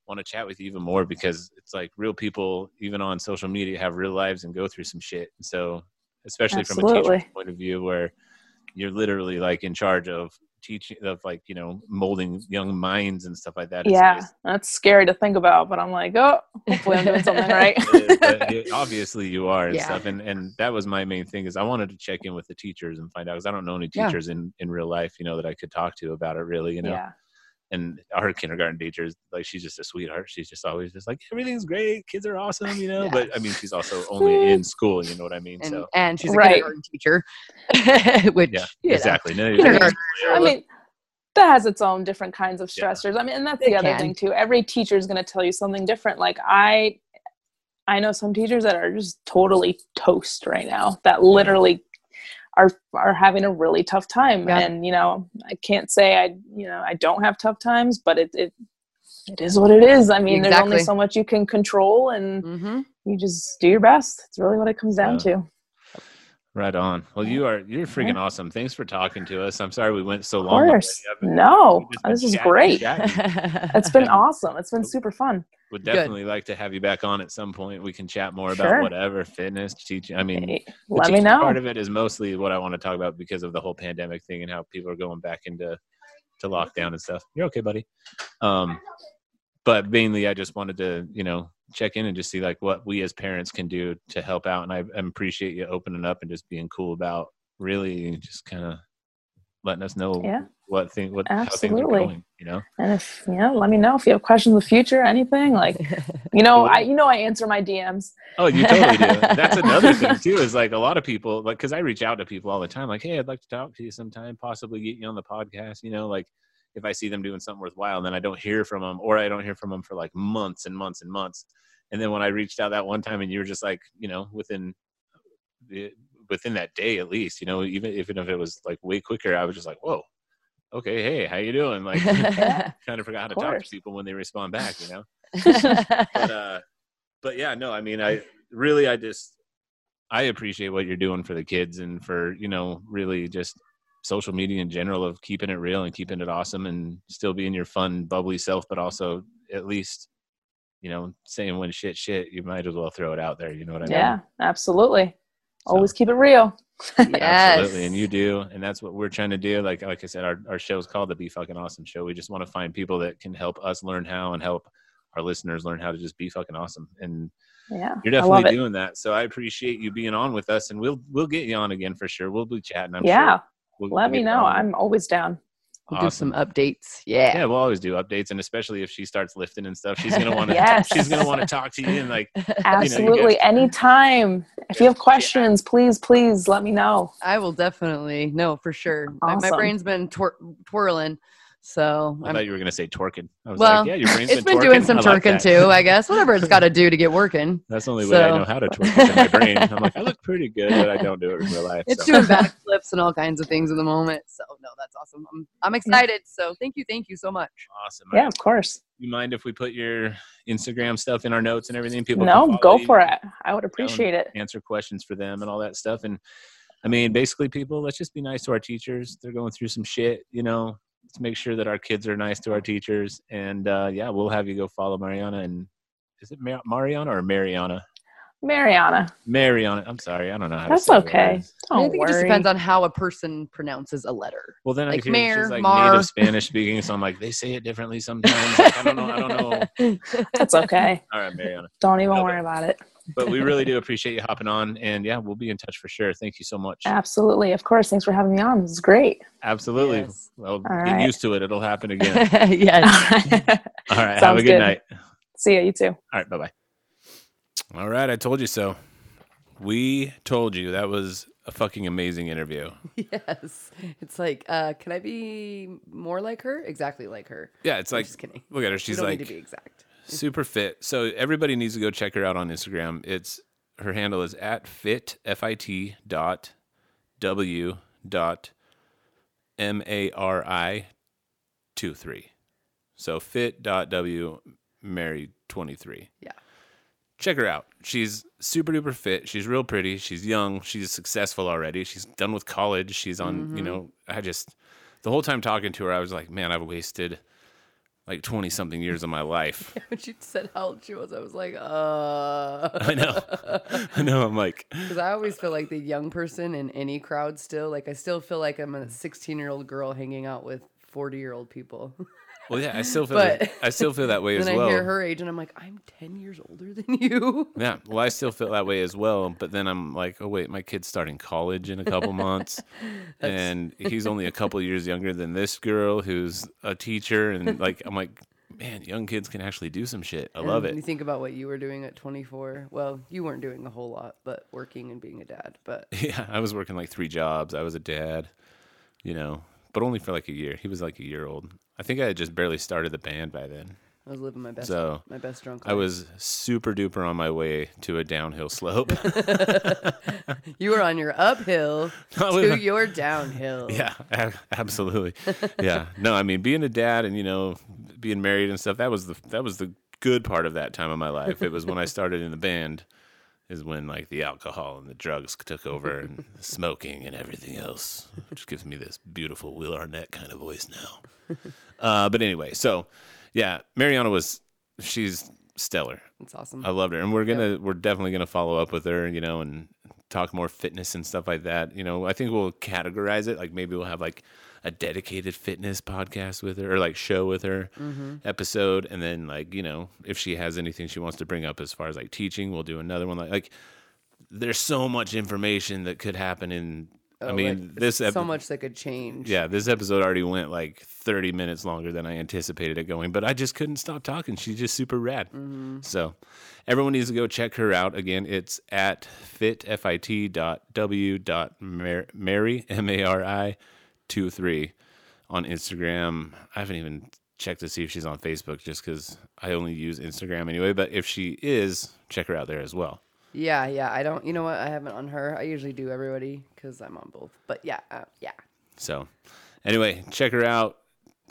want to chat with you even more because it's like real people, even on social media, have real lives and go through some shit. And so, especially from a Absolutely. teacher's point of view, where you're literally like in charge of teaching of like you know molding young minds and stuff like that. It's- yeah, it's- that's scary to think about, but I'm like, oh, hopefully I'm doing something right. But it- obviously you are and Yeah. stuff and and that was my main thing is i wanted to check in with the teachers and find out because i don't know any Yeah. teachers in in real life you know that i could talk to about it really you know Yeah, and our kindergarten teacher is like she's just a sweetheart she's just always just like everything's great kids are awesome you know Yeah. but i mean she's also only in school you know what i mean and, so and she's a Right. kindergarten teacher, which yeah you exactly no, kindergarten. I mean, that has its own different kinds of Yeah. stressors. I mean, and that's It the other can. thing too. Every teacher is going to tell you something different. Like I, I know some teachers that are just totally toast right now. That literally are are having a really tough time. Yeah. And you know, I can't say I you know I don't have tough times, but it it it is what it is. I mean, there's only so much you can control, and Mm-hmm. you just do your best. It's really what it comes down Yeah. to. Right on. Well, you are you're freaking awesome. Thanks for talking to us. I'm sorry we went so Of long. already. course. Been- No, we've just been this is chatting, great. chatting. It's been awesome. It's been super fun. Would Good. definitely like to have you back on at some point. We can chat more about Sure. whatever fitness, teaching. I mean, Hey, let me know. Part of it is mostly what I want to talk about because of the whole pandemic thing and how people are going back into to lockdown and stuff. You're okay, buddy. Um, but mainly, I just wanted to, you know, check in and just see like what we as parents can do to help out. And I appreciate you opening up and just being cool about really just kind of letting us know Yeah. what thing, what how things are Absolutely. going. You know, And if yeah, let me know if you have questions in the future, anything like you know, I you know I answer my DMs. Oh, you totally do. That's another thing too. Is like a lot of people, like, because I reach out to people all the time, like, "Hey, I'd like to talk to you sometime, possibly get you on the podcast." You know, like if I see them doing something worthwhile, and then I don't hear from them, or I don't hear from them for like months and months and months, and then when I reached out that one time, and you were just like, you know, within the within that day at least, you know, even even if it was like way quicker, I was just like, "Whoa, okay, hey, how you doing?" Like, kind of forgot how to talk to people when they respond back, you know but uh but yeah no i mean i really i just i appreciate what you're doing for the kids and for you know really just social media in general of keeping it real and keeping it awesome and still being your fun bubbly self but also at least you know saying when shit shit you might as well throw it out there you know what i mean? Yeah, absolutely. So- Always keep it real. yes. Absolutely, and you do, and that's what we're trying to do. Like, like I said, our our show is called the Be Fucking Awesome Show. We just want to find people that can help us learn how and help our listeners learn how to just be fucking awesome. And Yeah. you're I love definitely it. doing that. So I appreciate you being on with us, and we'll we'll get you on again for sure. We'll be chatting. I'm yeah. sure. We'll, Let we'll me know. on. I'm always down. We'll do some updates. Yeah. Yeah, we'll always do updates, and especially if she starts lifting and stuff, she's gonna want to. Yes. She's gonna want to talk to you and like, Absolutely. Anytime. If you have questions, please, please let me know. I will definitely. No, for sure. My- My, brain's been twir- twirling. So I I'm, thought you were gonna say twerking. I was Well, like, yeah, your brain's it's been twerking. doing some I like twerking that. too, I guess. Whatever it's got to do to get working. That's the only way I know how to twerk is in my brain. I'm like, I look pretty good, but I don't do it in real life. It's so. doing backflips and all kinds of things at the moment. So no, that's awesome. I'm I'm excited. So thank you, thank you so much. awesome. Yeah, of course. You mind if we put your Instagram stuff in our notes and everything? People No, follow go for it. I would appreciate it. Answer questions for them and all that stuff. And I mean, basically, people, let's just be nice to our teachers. They're going through some shit, you know. Let's make sure that our kids are nice to our teachers. And uh, yeah, we'll have you go follow Marianna. And is it Mar- Marianna or Marianna? Marianna. Marianna. I'm sorry, I don't know how. That's to okay. I Don't think it just depends on how a person pronounces a letter. Well, then Like I hear she's like Mar. native Spanish speaking, so I'm like, they say it differently sometimes. Like, I don't know. I don't know. That's okay. All right, Marianna. Don't even Okay. worry about it. But we really do appreciate you hopping on, and yeah, we'll be in touch for sure. Thank you so much. Absolutely. Of course. Thanks for having me on. This is great. Absolutely. Yes. Well, get right. used to it. It'll happen again. yes. All right. have a good, good. night. See ya. You too. All right. Bye bye. All right. I told you so. We told you that was a fucking amazing interview. Yes. It's like, uh, can I be more like her? Exactly like her. Yeah, it's I'm like just kidding. look at her. You She's don't like need to be exact. Super fit. So everybody needs to go check her out on Instagram. It's her handle is at fit f i t dot w dot m a r i two three. So fit dot w Mary twenty three. Yeah. Check her out. She's super duper fit. She's real pretty. She's young. She's successful already. She's done with college. She's on. You mm-hmm. know, I just the whole time talking to her, I was like, man, I've wasted like twenty something years of my life. When she said how old she was, I was like, uh. I know. I know. I'm like, Because I always feel like the young person in any crowd still. Like, I still feel like I'm a 16 year old girl hanging out with 40 year old people. well, yeah. I still feel. But- that, I still feel that way as I well. I hear her age and I'm like, I'm 10 years older than you. Yeah. Well, I still feel that way as well. But then I'm like, oh wait, my kid's starting college in a couple months, and he's only a couple years younger than this girl who's a teacher, and like, I'm like, man, young kids can actually do some shit. I love it. And You think about what you were doing at 24. Well, you weren't doing a whole lot, but working and being a dad. But Yeah. I was working like three jobs. I was a dad, you know, but only for like a year. He was like a year old. I think I had just barely started the band by then. I was living my best So, my best drunk. I was super duper on my way to a downhill slope. You were on your uphill to your downhill. Yeah, absolutely. Yeah. No, I mean being a dad and you know being married and stuff. That was the that was the good part of that time of my life. It was when I started in the band, is when like the alcohol and the drugs took over and smoking and everything else, which gives me this beautiful Will Arnett kind of voice now. Uh, but anyway, so yeah, Marianna was she's stellar. It's awesome. I loved her, and we're gonna we're definitely gonna follow up with her, you know, and talk more fitness and stuff like that. You know, I think we'll categorize it. Like maybe we'll have like a dedicated fitness podcast with her, or like show with her mm-hmm. episode, and then like you know if she has anything she wants to bring up as far as like teaching, we'll do another one. Like like there's so much information that could happen in. I Oh, mean, like, this so much that could change. yeah, this episode already went like 30 minutes longer than I anticipated it going, but I just couldn't stop talking. She's just super rad. Mm-hmm. So everyone needs to go check her out. Again, it's at fit, dot w dot Mary, M A R I, 2 3 on Instagram. I haven't even checked to see if she's on Facebook just because I only use Instagram anyway, but if she is, check her out there as well. Yeah, yeah. I don't. You know what? I haven't on her. I usually do everybody because I'm on both. But yeah, uh, yeah. So, anyway, check her out.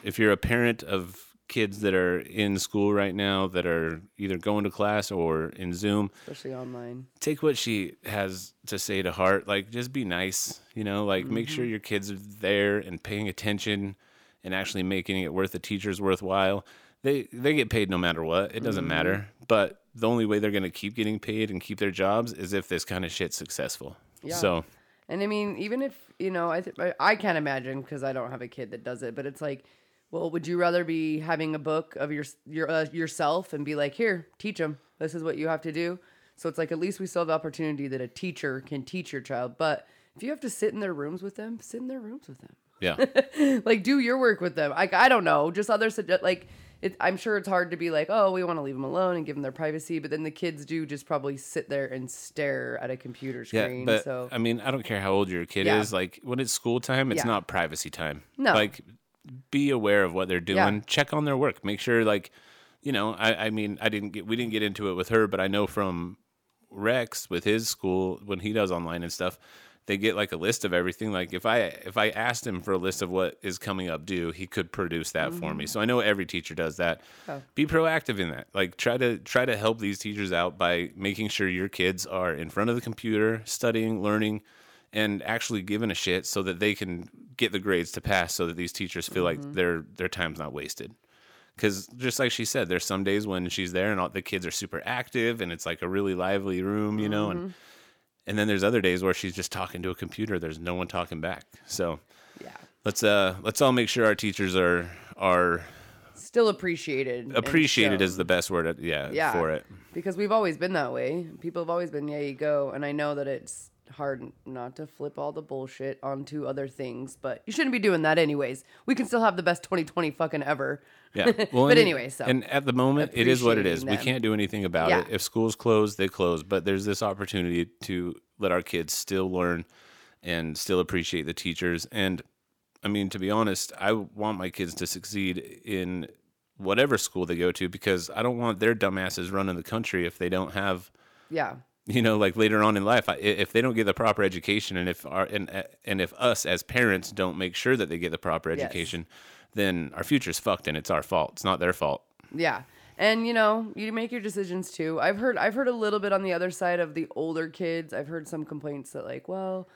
If you're a parent of kids that are in school right now that are either going to class or in Zoom, Especially online. take what she has to say to heart. Like, just be nice, you know, like make sure mm-hmm. your kids are there and paying attention and actually making it worth the teachers worthwhile. They they get paid no matter what. It doesn't mm-hmm. matter. But the only way they're going to keep getting paid and keep their jobs is if this kind of shit's successful. Yeah. So, And I mean, even if you know, I th- I- I can't imagine because I don't have a kid that does it. But it's like, well, would you rather be having a book of your your uh, yourself and be like, here, teach them. This is what you have to do. So it's like at least we still have the opportunity that a teacher can teach your child. But if you have to sit in their rooms with them, sit in their rooms with them. yeah. like do your work with them. Like I don't know, just other like it, I'm sure it's hard to be like, oh, we want to leave them alone and give them their privacy, but then the kids do just probably sit there and stare at a computer screen. Yeah, but so I mean, I don't care how old your kid Yeah. is. Like when it's school time, it's Yeah. not privacy time. No. like be aware of what they're doing. Check on their work. Make sure, like, you know, I, I mean, I didn't get we didn't get into it with her, but I know from Rex with his school when he does online and stuff, they get like a list of everything. Like if I if I asked him for a list of what is coming up due, he could produce that for me. Mm-hmm. So I know every teacher does that. Oh. Be proactive in that. Like try to try to help these teachers out by making sure your kids are in front of the computer, studying, learning, and actually giving a shit so that they can get the grades to pass so that these teachers feel like mm-hmm. their their time's not wasted because just like she said there's some days when she's there and all, the kids are super active and it's like a really lively room you know and mm-hmm. and then there's other days where she's just talking to a computer there's no one talking back so yeah, let's uh let's all make sure our teachers are are still appreciated. appreciated is the best word uh, yeah, Yeah. for it because we've always been that way. People have always been, yeah, you go. And I know that it's hard not to flip all the bullshit onto other things, but you shouldn't be doing that anyways. We can still have the best 2020 fucking ever. yeah well But anyway, so and at the moment it is what it is appreciating we can't do anything about Yeah. it if schools close they close but there's this opportunity to let our kids still learn and still appreciate the teachers and i mean to be honest i want my kids to succeed in whatever school they go to because i don't want their dumbasses running the country if they don't have Yeah. You know like later on in life if they don't get the proper education and if our and and if us as parents don't make sure that they get the proper Yes. education then our future's fucked and it's our fault it's not their fault Yeah. And you know, you make your decisions too. I've heard I've heard a little bit on the other side of the older kids. I've heard some complaints that like, well,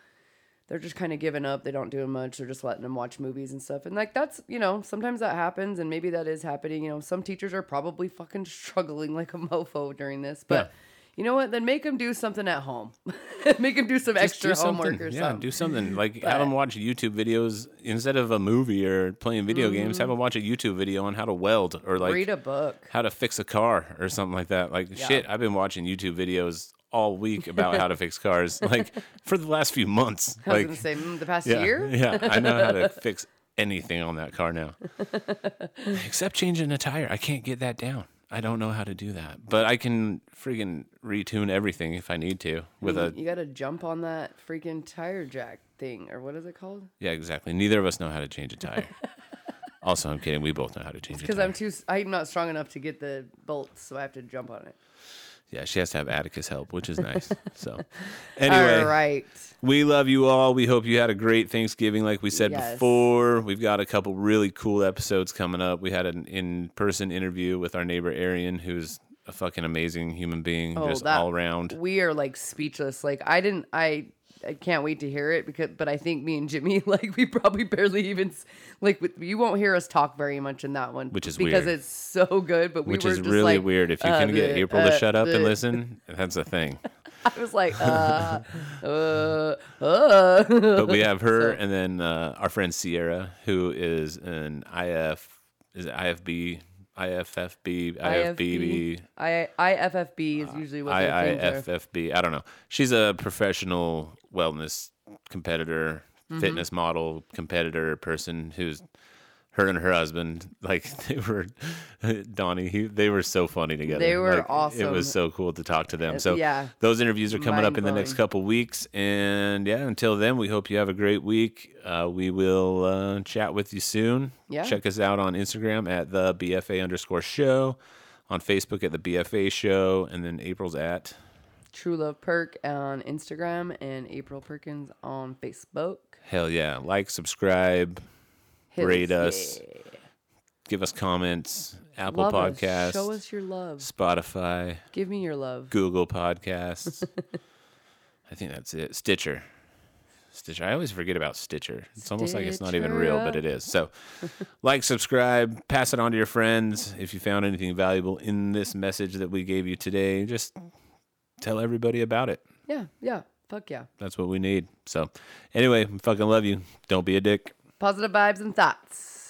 they're just kind of giving up. They don't do much. They're just letting them watch movies and stuff. And like that's, you know, sometimes that happens and maybe that is happening. You know, some teachers are probably fucking struggling like a mofo during this. But Yeah. You know what? Then make them do something at home. make them do some Just extra do homework or yeah, something. do something. Like But- have them watch YouTube videos instead of a movie or playing video games. Mm-hmm. Have them watch a YouTube video on how to weld or like Read a book. how to fix a car or something like that. Like shit, I've been watching YouTube videos all week about how to fix cars, like for the last few months. I was like gonna say mm, the past yeah, year. yeah, I know how to fix anything on that car now, except changing a tire. I can't get that down. I don't know how to do that, but I can freaking retune everything if I need to with a You gotta jump on that freaking tire jack thing, or what is it called? Yeah, exactly. Neither of us know how to change a tire. Also, I'm kidding. We both know how to change. Because I'm too. I'm not strong enough to get the bolts, so I have to jump on it. Yeah, she has to have Atticus help, which is nice. So, anyway, All right. we love you all. We hope you had a great Thanksgiving, like we said Yes. before. We've got a couple really cool episodes coming up. We had an in-person interview with our neighbor Arian, who's a fucking amazing human being, Oh, just that- all around. We are like speechless. Like I didn't. I. I can't wait to hear it because, but I think me and Jimmie, like, we probably barely even, like, you won't hear us talk very much in that one, Which is because weird. it's so good. But we Which were is just really like, weird. If you uh, can get the- April to uh, shut up and listen, that's a thing. I was like, uh, uh, uh. But we have her and then uh, our friend Sierra, who is an IF, is it IFB, IFFB, IFBB, I IFFB is usually what are. IIFFB. I don't know. She's a professional wellness competitor, Mm-hmm. fitness model, competitor person who's her and her husband like they were Donnie. He, they were so funny together. They were Like, It was so cool to talk to them. So yeah. those interviews are coming up in the next couple weeks, and yeah, until then, we hope you have a great week. Uh, we will uh, chat with you soon. Yeah. Check us out on Instagram at the BFA underscore show, on Facebook at the BFA show, and then April's at True Love Perk on Instagram and April Perkins on Facebook. hell yeah. Like, subscribe, rate us, give us comments, Apple Love us. Podcasts, Show us your love. Spotify, Give me your love. Google Podcasts. I think that's it. Stitcher. Stitcher. I always forget about Stitcher. It's almost like it's not even real, but it is. So, like, subscribe, pass it on to your friends. If you found anything valuable in this message that we gave you today, just tell everybody about it. Yeah, yeah. Fuck yeah. That's what we need. So, anyway, fucking love you. Don't be a dick. Positive vibes and thoughts.